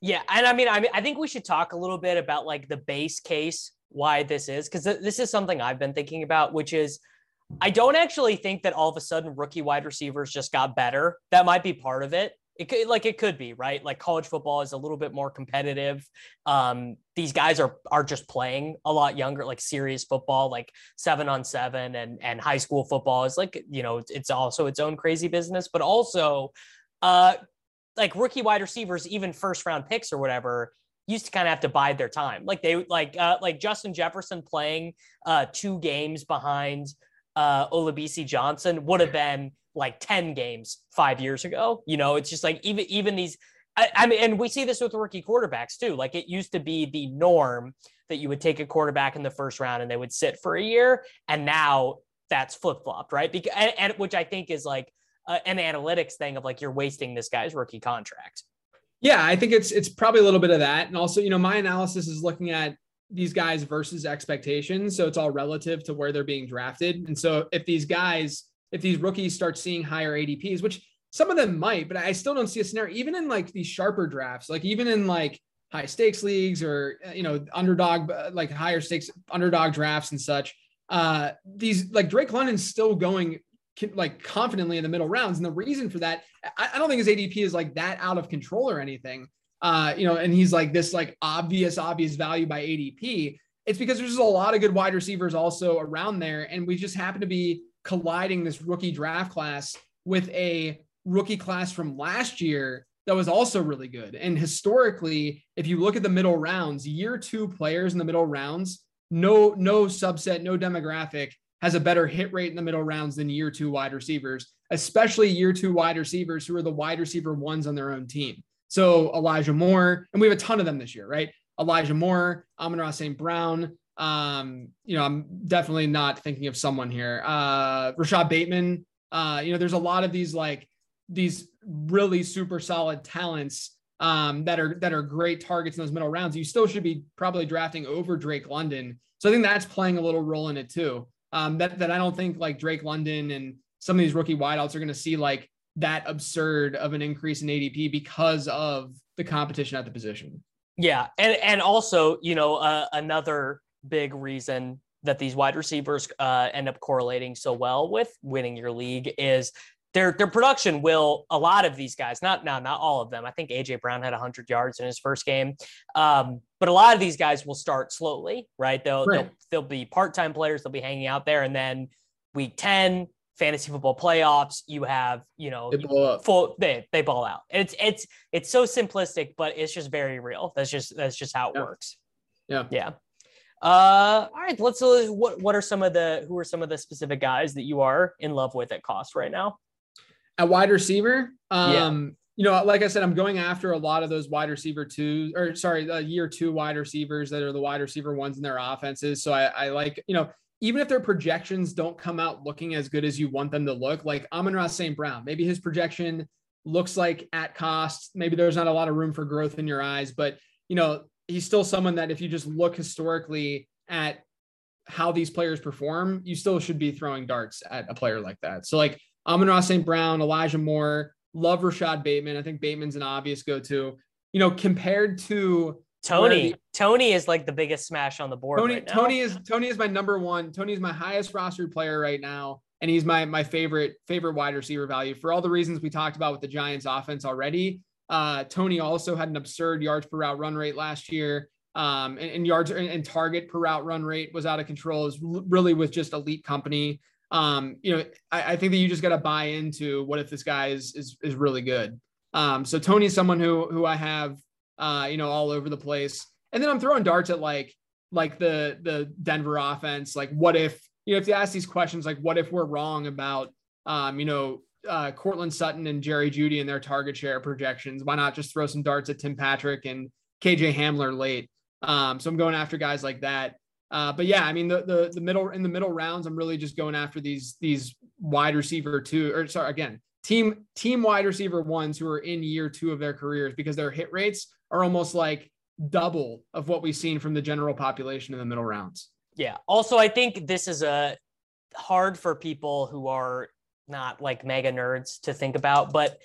S1: Yeah, and I mean, I mean, I think we should talk a little bit about like the base case why this is because th- this is something I've been thinking about, which is I don't actually think that all of a sudden rookie wide receivers just got better. That might be part of it. It could like it could be right. Like college football is a little bit more competitive. Um, these guys are are just playing a lot younger, like serious football, like seven on seven, and and high school football is like you know it's also its own crazy business. But also, uh, like rookie wide receivers, even first round picks or whatever, used to kind of have to bide their time. Like they like uh, like Justin Jefferson playing uh, two games behind uh, Olabisi Johnson would have been like 10 games five years ago. You know, it's just like even even these I, I, mean, and we see this with rookie quarterbacks too. Like it used to be the norm that you would take a quarterback in the first round and they would sit for a year, and now that's flip flopped, right? Because and, and, which I think is like uh, an analytics thing of like you're wasting this guy's rookie contract.
S2: Yeah, I think it's it's probably a little bit of that, and also you know my analysis is looking at these guys versus expectations, so it's all relative to where they're being drafted, and so if these guys, if these rookies start seeing higher ADPs, which some of them might, but I still don't see a scenario even in like these sharper drafts, like even in like high stakes leagues or you know underdog like higher stakes underdog drafts and such. Uh, these like Drake London's still going like confidently in the middle rounds. And the reason for that, I, I, don't think his ADP is like that out of control or anything. Uh, you know, and he's like this like obvious, obvious value by ADP. It's because there's a lot of good wide receivers also around there. And we just happen to be colliding this rookie draft class with a rookie class from last year that was also really good. And historically, if you look at the middle rounds, year two players in the middle rounds, no, no subset, no demographic has a better hit rate in the middle rounds than year two wide receivers, especially year two wide receivers who are the wide receiver ones on their own team. So Elijah Moore, and we have a ton of them this year, right? Elijah Moore, Amon-Ra St. Brown. Um, you know, I'm definitely not thinking of someone here. Uh, Rashod Bateman. Uh, you know, there's a lot of these like these really super solid talents um, that are that are great targets in those middle rounds. You still should be probably drafting over Drake London. So I think that's playing a little role in it too um, that that I don't think like Drake London and some of these rookie wideouts are going to see like that absurd of an increase in ADP because of the competition at the position.
S1: Yeah, and and also you know uh, another big reason that these wide receivers uh, end up correlating so well with winning your league is their their production will a lot of these guys not now not all of them. I think aj brown had 100 yards in his first game. Um, but a lot of these guys will start slowly right? They'll right. they'll, they'll be part-time players. They'll be hanging out there. And then week 10 fantasy football playoffs you have you know
S2: they
S1: full they, they ball out. It's it's it's so simplistic but it's just very real. That's just that's just how it
S2: yeah.
S1: works.
S2: Yeah.
S1: Yeah. Uh, all right, let's. Uh, what what are some of the who are some of the specific guys that you are in love with at cost right now?
S2: At wide receiver, um, yeah. you know, like I said, I'm going after a lot of those wide receiver two, or sorry, the year two wide receivers that are the wide receiver ones in their offenses. So I, I like, you know, even if their projections don't come out looking as good as you want them to look, like Amon-Ra St. Brown, maybe his projection looks like at cost. Maybe there's not a lot of room for growth in your eyes, but you know, he's still someone that if you just look historically at how these players perform, you still should be throwing darts at a player like that. So like Amon-Ra St. Brown, Elijah Moore, love Rashod Bateman. I think Bateman's an obvious go-to. You know, compared to
S1: Toney, the, Toney is like the biggest smash on the board.
S2: Toney,
S1: right
S2: Toney is Toney is my number one. Toney is my highest rostered player right now, and he's my my favorite favorite wide receiver value for all the reasons we talked about with the Giants offense already. Uh, Toney also had an absurd yards per route run rate last year. Um, and, and yards and, and, target per route run rate was out of control. Is really with just elite company um, you know, I, I think that you just got to buy into what if this guy is is is really good. Um, so Toney's someone who who I have, uh, you know, all over the place, and then I'm throwing darts at like like the the Denver offense. Like, what if you know if you ask these questions, like what if we're wrong about, um, you know, uh, Courtland Sutton and Jerry Jeudy and their target share projections? Why not just throw some darts at Tim Patrick and KJ Hamler late? Um, so I'm going after guys like that. Uh, but yeah, I mean the, the the middle in the middle rounds, I'm really just going after these these wide receiver two or sorry again team team wide receiver ones who are in year two of their careers because their hit rates are almost like double of what we've seen from the general population in the middle rounds.
S1: Yeah. Also, I think this is a hard for people who are not like mega nerds to think about, but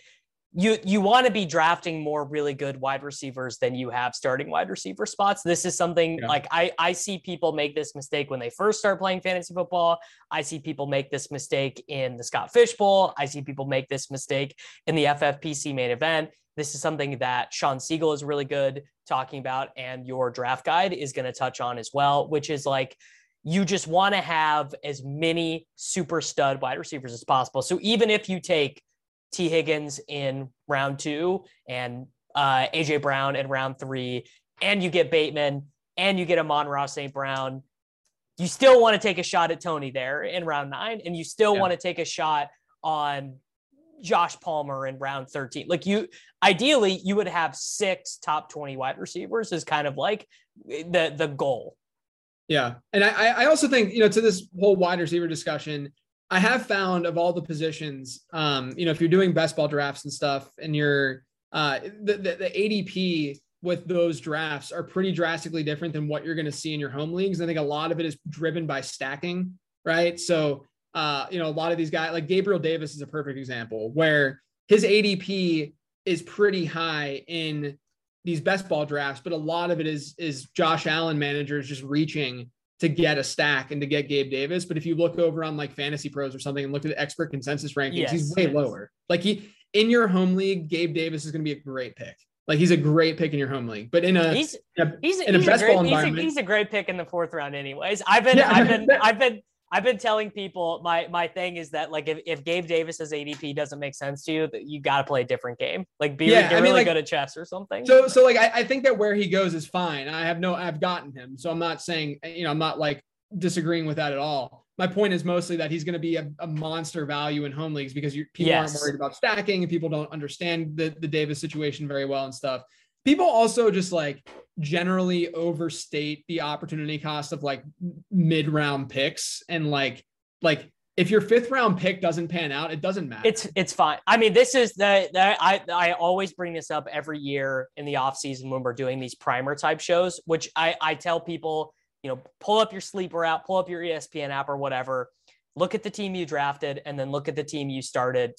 S1: you you want to be drafting more really good wide receivers than you have starting wide receiver spots. This is something yeah. like I I see people make this mistake when they first start playing fantasy football. I see people make this mistake in the Scott Fish Bowl. I see people make this mistake in the FFPC main event. This is something that Shawn Siegele is really good talking about, and your draft guide is going to touch on as well, which is like you just want to have as many super stud wide receivers as possible. So even if you take Tee Higgins in round two and uh, AJ Brown in round three, and you get Bateman and you get Amon-Ra St. Brown, you still want to take a shot at Toney there in round nine, and you still yeah. want to take a shot on Josh Palmer in round 13. Like you ideally you would have six top 20 wide receivers is kind of like the the goal.
S2: Yeah. And I I also think, you know, to this whole wide receiver discussion, I have found of all the positions, um, you know, if you're doing best ball drafts and stuff and you're, uh, the, the, the ADP with those drafts are pretty drastically different than what you're going to see in your home leagues. I think a lot of it is driven by stacking, right? So, uh, you know, a lot of these guys, like Gabriel Davis is a perfect example where his ADP is pretty high in these best ball drafts, but a lot of it is is Josh Allen managers just reaching to get a stack and to get Gabe Davis. But if you look over on like Fantasy Pros or something and look at the expert consensus rankings, yes, he's way yes. lower. Like he in your home league, Gabe Davis is going to be a great pick. Like he's a great pick in your home league, but in a
S1: he's in a, he's, in he's a great, ball environment, he's a, he's a, great pick in the fourth round. Anyways, I've been yeah, I've been I've been I've been telling people my my thing is that like if, if Gabe Davis's ADP doesn't make sense to you, that you got to play a different game. Like be yeah, really like, good at chess or something.
S2: So so like I, I think that where he goes is fine. I have no I've gotten him, so I'm not saying you know I'm not like disagreeing with that at all. My point is mostly that he's going to be a, a, monster value in home leagues because you, people yes. aren't worried about stacking and people don't understand the the Davis situation very well and stuff. People also just like generally overstate the opportunity cost of like mid round picks and like like if your fifth round pick doesn't pan out, it doesn't matter.
S1: It's it's fine. I mean, this is the, the I I always bring this up every year in the off season when we're doing these primer type shows, which I I tell people, you know, pull up your sleeper app, pull up your ESPN app or whatever, look at the team you drafted, and then look at the team you started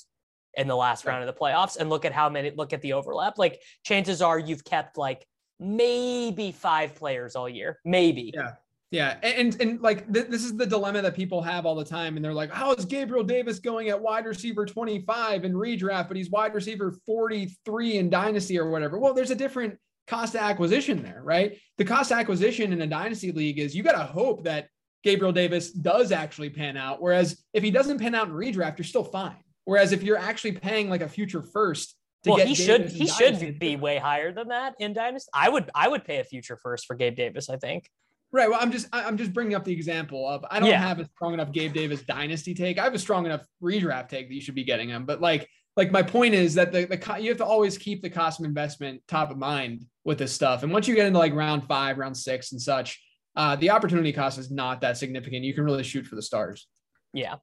S1: in the last round of the playoffs, and look at how many look at the overlap. Like chances are you've kept like maybe five players all year, maybe.
S2: Yeah. Yeah, and and like th- this is the dilemma that people have all the time, and they're like, "How is Gabriel Davis going at wide receiver 25 in redraft, but he's wide receiver 43 in dynasty or whatever?" Well, there's a different cost of acquisition there, right? The cost of acquisition in a dynasty league is you got to hope that Gabriel Davis does actually pan out, whereas if he doesn't pan out in redraft, you're still fine. Whereas if you're actually paying like a future first
S1: well, he should he should be way higher than that in dynasty. I would I would pay a future first for Gabe Davis. I think.
S2: Right. Well, I'm just I'm just bringing up the example of I don't yeah. have a strong enough Gabe Davis dynasty take. I have a strong enough redraft take that you should be getting him. But like like my point is that the, the you have to always keep the cost of investment top of mind with this stuff. And once you get into like round five, round six, and such, uh, the opportunity cost is not that significant. You can really shoot for the stars.
S1: Yeah.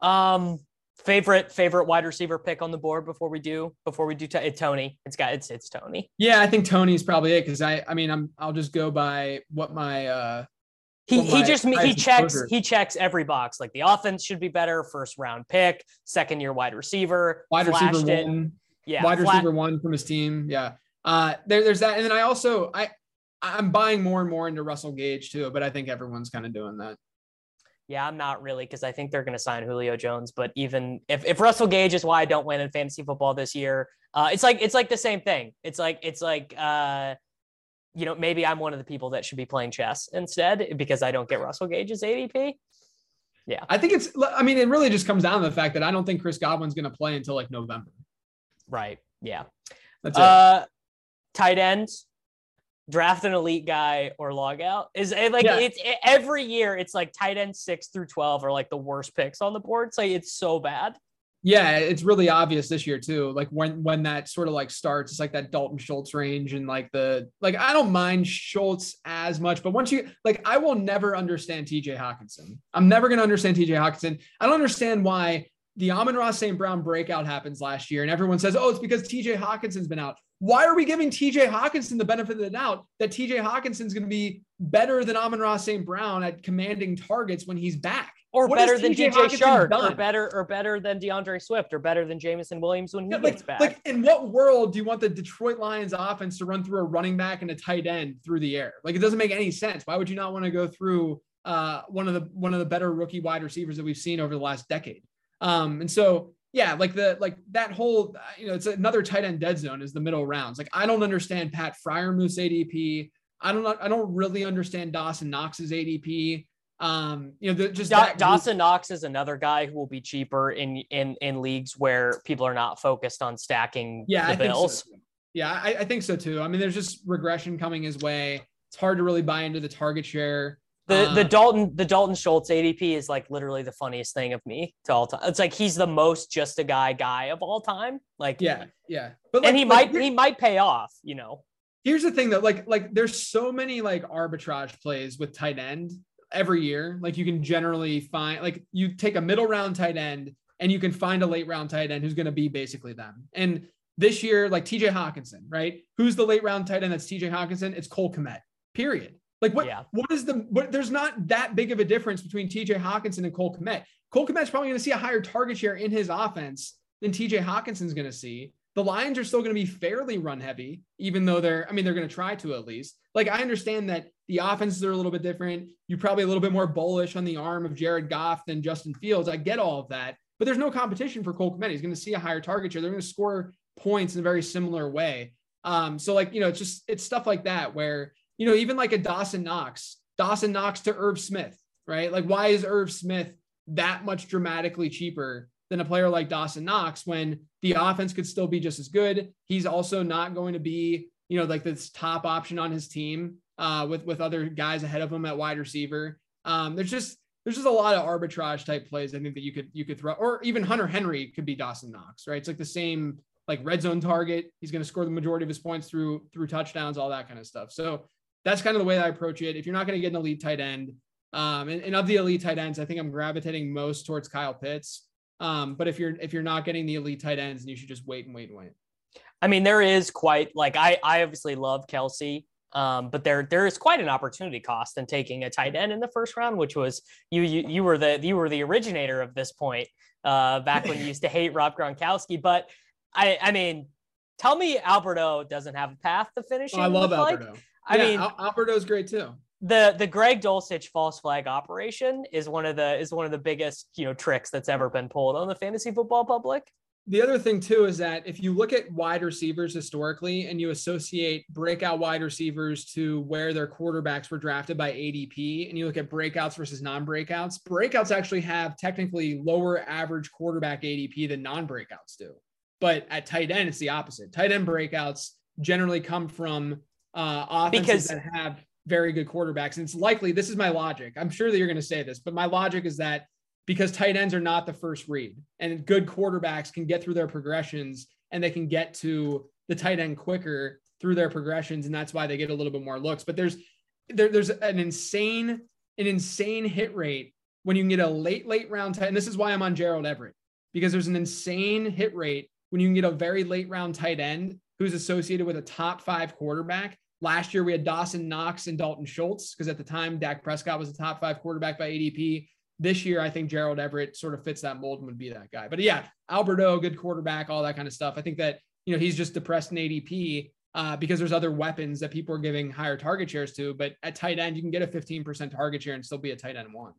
S1: Um, favorite favorite wide receiver pick on the board before we do before we do t- it, Toney. It's got it's it's Toney.
S2: Yeah, I think Toney's probably it because I I mean I'm I'll just go by what my uh
S1: he he just he checks he checks every box. Like the offense should be better, first round pick, second year wide receiver,
S2: wide receiver it. one, yeah, wide flat. receiver one from his team. Yeah, uh, there, there's that, and then I also I I'm buying more and more into Russell Gage too, but I think everyone's kind of doing that.
S1: Yeah, I'm not really because I think they're going to sign Julio Jones. But even if, if Russell Gage is why I don't win in fantasy football this year, uh, it's like it's like the same thing. It's like it's like uh, you know maybe I'm one of the people that should be playing chess instead because I don't get Russell Gage's ADP. Yeah,
S2: I think it's. I mean, it really just comes down to the fact that I don't think Chris Godwin's going to play until like November.
S1: Right. Yeah. That's it. Uh, tight ends draft an elite guy or log out is it like yeah. it's it, every year it's like tight end six through 12 are like the worst picks on the board so it's so bad
S2: yeah it's really obvious this year too like when when that sort of like starts it's like that dalton schultz range and like the like i don't mind schultz as much but once you like i will never understand tj hockenson i'm never going to understand tj hockenson i don't understand why the Amon-Ra St. Brown breakout happens last year, and everyone says, oh, it's because TJ Hockenson's been out. Why are we giving TJ Hockenson the benefit of the doubt that TJ Hockenson's going to be better than Amon-Ra St. Brown at commanding targets when he's back?
S1: Or what better than DJ Chark, or better, or better than DeAndre Swift, or better than Jameson Williams when he yeah, gets back.
S2: Like, in what world do you want the Detroit Lions offense to run through a running back and a tight end through the air? Like, it doesn't make any sense. Why would you not want to go through uh, one of the one of the better rookie wide receivers that we've seen over the last decade? Um, and so yeah, like the like that whole you know it's another tight end dead zone is the middle rounds. Like I don't understand Pat Freiermuth's ADP. I don't I don't really understand Dawson Knox's ADP. Um, you know, the, just
S1: da- Dawson Knox is another guy who will be cheaper in in in leagues where people are not focused on stacking yeah, the I bills.
S2: So. Yeah, I, I think so too. I mean, there's just regression coming his way. It's hard to really buy into the target share.
S1: The the uh, Dalton the Dalton Schultz ADP is like literally the funniest thing of me to all time. It's like he's the most just a guy guy of all time. Like
S2: yeah, yeah.
S1: But like, and he like, might he might pay off, you know.
S2: Here's the thing that like like there's so many like arbitrage plays with tight end every year. Like you can generally find like you take a middle round tight end and you can find a late round tight end who's going to be basically them. And This year, like TJ Hockenson, right? Who's the late round tight end that's TJ Hockenson? It's Cole Kmet, period. Like what, yeah. what is the, what, there's not that big of a difference between TJ Hockenson and Cole Kmet. Cole Kmet's probably going to see a higher target share in his offense than TJ Hockenson's going to see. The Lions are still going to be fairly run heavy, even though they're, I mean, they're going to try to at least. Like, I understand that the offenses are a little bit different. You're probably a little bit more bullish on the arm of Jared Goff than Justin Fields. I get all of that, but there's no competition for Cole Kmet. He's going to see a higher target share. They're going to score points in a very similar way. Um, so, like, you know, it's just, it's stuff like that where, you know, even like a Dawson Knox, Dawson Knox to Irv Smith, right? Like, why is Irv Smith that much dramatically cheaper than a player like Dawson Knox when the offense could still be just as good. He's also not going to be, you know, like this top option on his team uh, with with other guys ahead of him at wide receiver. Um, there's just there's just a lot of arbitrage type plays. I think that you could you could throw, or even Hunter Henry could be Dawson Knox, right? It's like the same like red zone target. He's going to score the majority of his points through through touchdowns, all that kind of stuff. So that's kind of the way I approach it. If you're not going to get an elite tight end, um, and, and of the elite tight ends, I think I'm gravitating most towards Kyle Pitts. Um, but if you're if you're not getting the elite tight ends, then you should just wait and wait and wait.
S1: I mean, there is quite like I I obviously love Kelce, um, but there there is quite an opportunity cost in taking a tight end in the first round, which was you you you were the you were the originator of this point uh, back when you used to hate Rob Gronkowski. But I I mean, tell me Albert O doesn't have a path to finishing.
S2: Oh, I love Albert O.
S1: Like?
S2: I yeah, mean, Albert O's great too
S1: the the Greg Dulcich false flag operation is one of the is one of the biggest you know tricks that's ever been pulled on the fantasy football public.
S2: The other thing too is that if you look at wide receivers historically and you associate breakout wide receivers to where their quarterbacks were drafted by ADP and you look at breakouts versus non-breakouts, breakouts actually have technically lower average quarterback ADP than non-breakouts do. But at tight end, it's the opposite. Tight end breakouts generally come from uh, offenses because, that have very good quarterbacks. And it's likely this is my logic. I'm sure that you're going to say this, but my logic is that because tight ends are not the first read and good quarterbacks can get through their progressions and they can get to the tight end quicker through their progressions. And that's why they get a little bit more looks. But there's there, there's an insane, an insane hit rate when you can get a late, late round tight. And this is why I'm on Gerald Everett, because there's an insane hit rate when you can get a very late round tight end who's associated with a top five quarterback Last year we had Dawson Knox and Dalton Schultz because at the time Dak Prescott was a top five quarterback by ADP. This year I think Gerald Everett sort of fits that mold and would be that guy. But yeah, Albert O, good quarterback, all that kind of stuff. I think that you know he's just depressed in ADP uh, because there's other weapons that people are giving higher target shares to. But at tight end, you can get a 15% target share and still be a tight end one.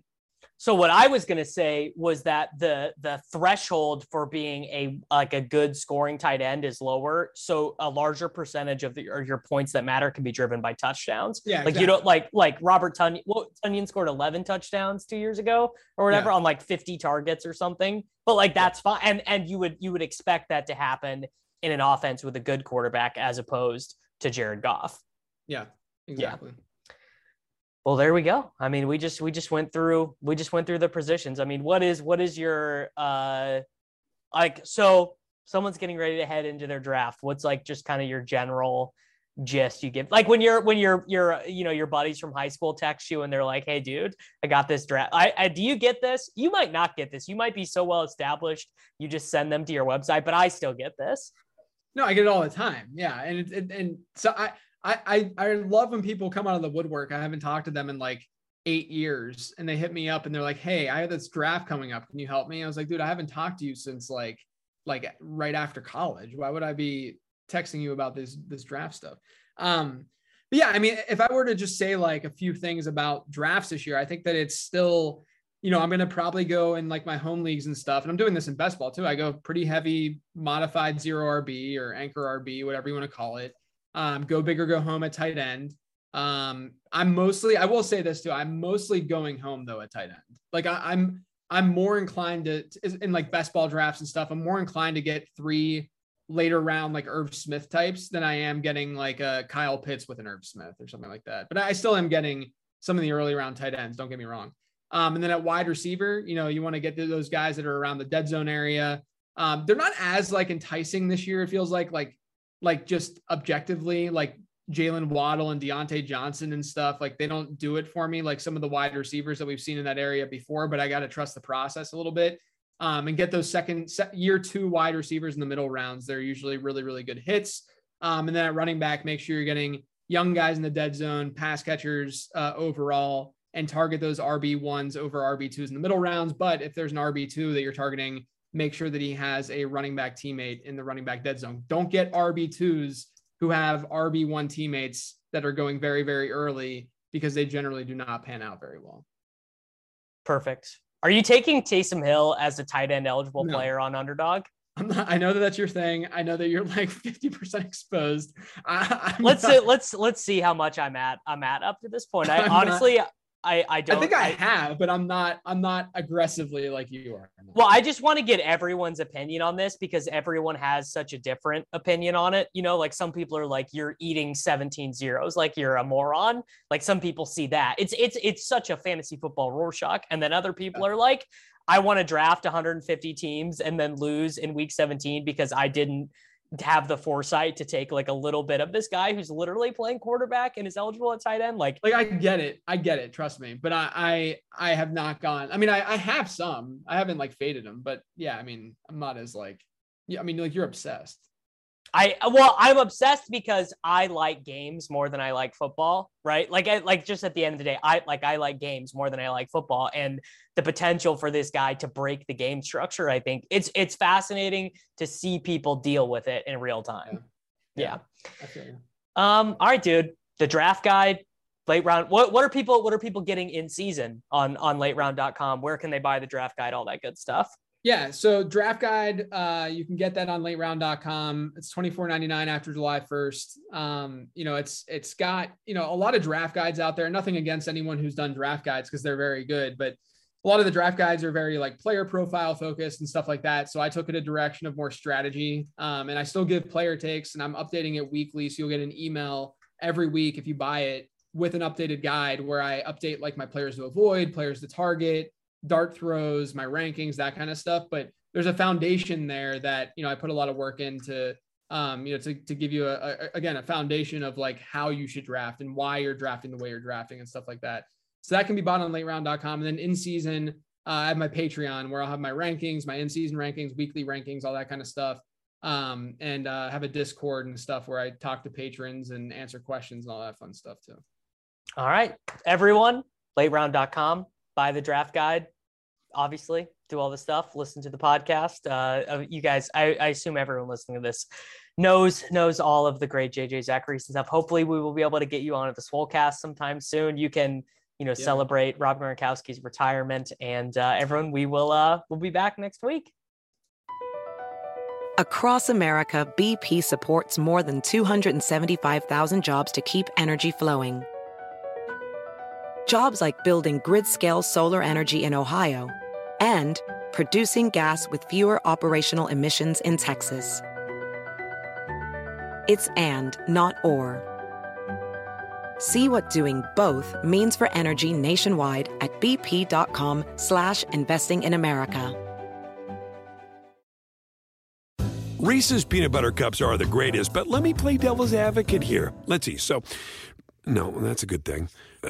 S1: So what I was going to say was that the the threshold for being a like a good scoring tight end is lower, so a larger percentage of the, your points that matter can be driven by touchdowns.
S2: Yeah,
S1: like
S2: exactly.
S1: you don't like like Robert Tonyan. Well, Tonyan scored eleven touchdowns two years ago or whatever yeah. on like fifty targets or something. But like that's fine, and and you would you would expect that to happen in an offense with a good quarterback as opposed to Jared Goff.
S2: Yeah, exactly. Yeah.
S1: Well, there we go. I mean, we just we just went through we just went through the positions. I mean, what is what is your uh like so someone's getting ready to head into their draft. What's like just kind of your general gist you give like when you're when you're you're you know your buddies from high school text you and they're like hey dude i got this draft I, I do you get this you might not get this you might be so well established you just send them to your website but i still get this
S2: no i get it all the time yeah and and, and so i I, I I love when people come out of the woodwork. I haven't talked to them in like eight years, and they hit me up and they're like, "Hey, I have this draft coming up. Can you help me?" I was like, "Dude, I haven't talked to you since like like right after college. Why would I be texting you about this this draft stuff?" Um, but yeah, I mean, if I were to just say like a few things about drafts this year, I think that it's still, you know, I'm going to probably go in like my home leagues and stuff. And I'm doing this in best ball too. I go pretty heavy modified zero RB or anchor RB, whatever you want to call it um, go big or go home at tight end. Um, I'm mostly, I will say this too. I'm mostly going home though at tight end. Like I, I'm, I'm more inclined to, in like best ball drafts and stuff. I'm more inclined to get three later round like Irv Smith types than I am getting like a Kyle Pitts with an Irv Smith or something like that. But I still am getting some of the early round tight ends. Don't get me wrong. Um, and then at wide receiver, you know, you want to get those guys that are around the dead zone area. Um, they're not as like enticing this year. It feels like like like just objectively, like Jaylen Waddle and Diontae Johnson and stuff, like they don't do it for me like some of the wide receivers that we've seen in that area before, but I got to trust the process a little bit. um, and get those second year two wide receivers in the middle rounds. They're usually really, really good hits. Um, and then at running back, make sure you're getting young guys in the dead zone, pass catchers uh, overall, and target those RB ones over RB twos in the middle rounds. But if there's an RB two that you're targeting, make sure that he has a running back teammate in the running back dead zone. Don't get RB twos who have RB one teammates that are going very, very early because they generally do not pan out very well.
S1: Perfect. Are you taking Taysom Hill as a tight end eligible no. player on underdog?
S2: Not, i know that that's your thing. I know that you're like 50% exposed. I,
S1: let's not, see, let's let's see how much I'm at. I'm at up to this point. I I'm honestly not, I I don't.
S2: I think I, I, have, but I'm not. I'm not aggressively like you are.
S1: Well, I just want to get everyone's opinion on this because everyone has such a different opinion on it. You know, like some people are like, "You're eating 17 zeros, like you're a moron." Like some people see that. It's it's it's such a fantasy football Rorschach, and then other people are like, "I want to draft 150 teams and then lose in week 17 because I didn't." Have the foresight to take like a little bit of this guy who's literally playing quarterback and is eligible at tight end. Like,
S2: like I get it, I get it. Trust me, but I, I, I have not gone. I mean, I, I have some. I haven't like faded them, but yeah, I mean, I'm not as like, yeah. I mean, like you're obsessed.
S1: I well, I'm obsessed because I like games more than I like football, right? Like I like just at the end of the day, I like I like games more than I like football and the potential for this guy to break the game structure, I think it's it's fascinating to see people deal with it in real time. Yeah. yeah. Um all right, dude. The draft guide, late round. What what are people what are people getting in season on on lateround.com? Where can they buy the draft guide, all that good stuff?
S2: Yeah. So draft guide, uh, you can get that on lateround.com. It's twenty four ninety nine after July 1st. Um, you know, it's, it's got, you know, a lot of draft guides out there, nothing against anyone who's done draft guides because they're very good, but a lot of the draft guides are very like player profile focused and stuff like that. So I took it a direction of more strategy. Um, and I still give player takes and I'm updating it weekly. So you'll get an email every week if you buy it with an updated guide where I update like my players to avoid, players to target, dart throws, my rankings, that kind of stuff. But there's a foundation there that, you know, I put a lot of work into, um, you know, to, to give you a, a, again, a foundation of like how you should draft and why you're drafting the way you're drafting and stuff like that. So that can be bought on lateround.com. And then in season, uh, I have my Patreon where I'll have my rankings, my in season rankings, weekly rankings, all that kind of stuff. Um, and uh, have a Discord and stuff where I talk to patrons and answer questions and all that fun stuff too.
S1: All right, everyone, lateround.com buy the draft guide, obviously, do all the stuff, listen to the podcast. Uh, you guys, I, I, assume everyone listening to this knows knows all of the great JJ Zachariason stuff. Hopefully, we will be able to get you on at the Swolecast sometime soon. You can, you know, yeah. celebrate Rob Gronkowski's retirement, and uh, everyone, we will uh, we'll be back next week.
S3: Across America, BP supports more than 275,000 jobs to keep energy flowing Jobs like building grid-scale solar energy in Ohio and producing gas with fewer operational emissions in Texas. It's and, not or. See what doing both means for energy nationwide at bp.com slash investing in America.
S4: Reese's peanut butter cups are the greatest, but let me play devil's advocate here. Let's see. So, no, that's a good thing. Uh,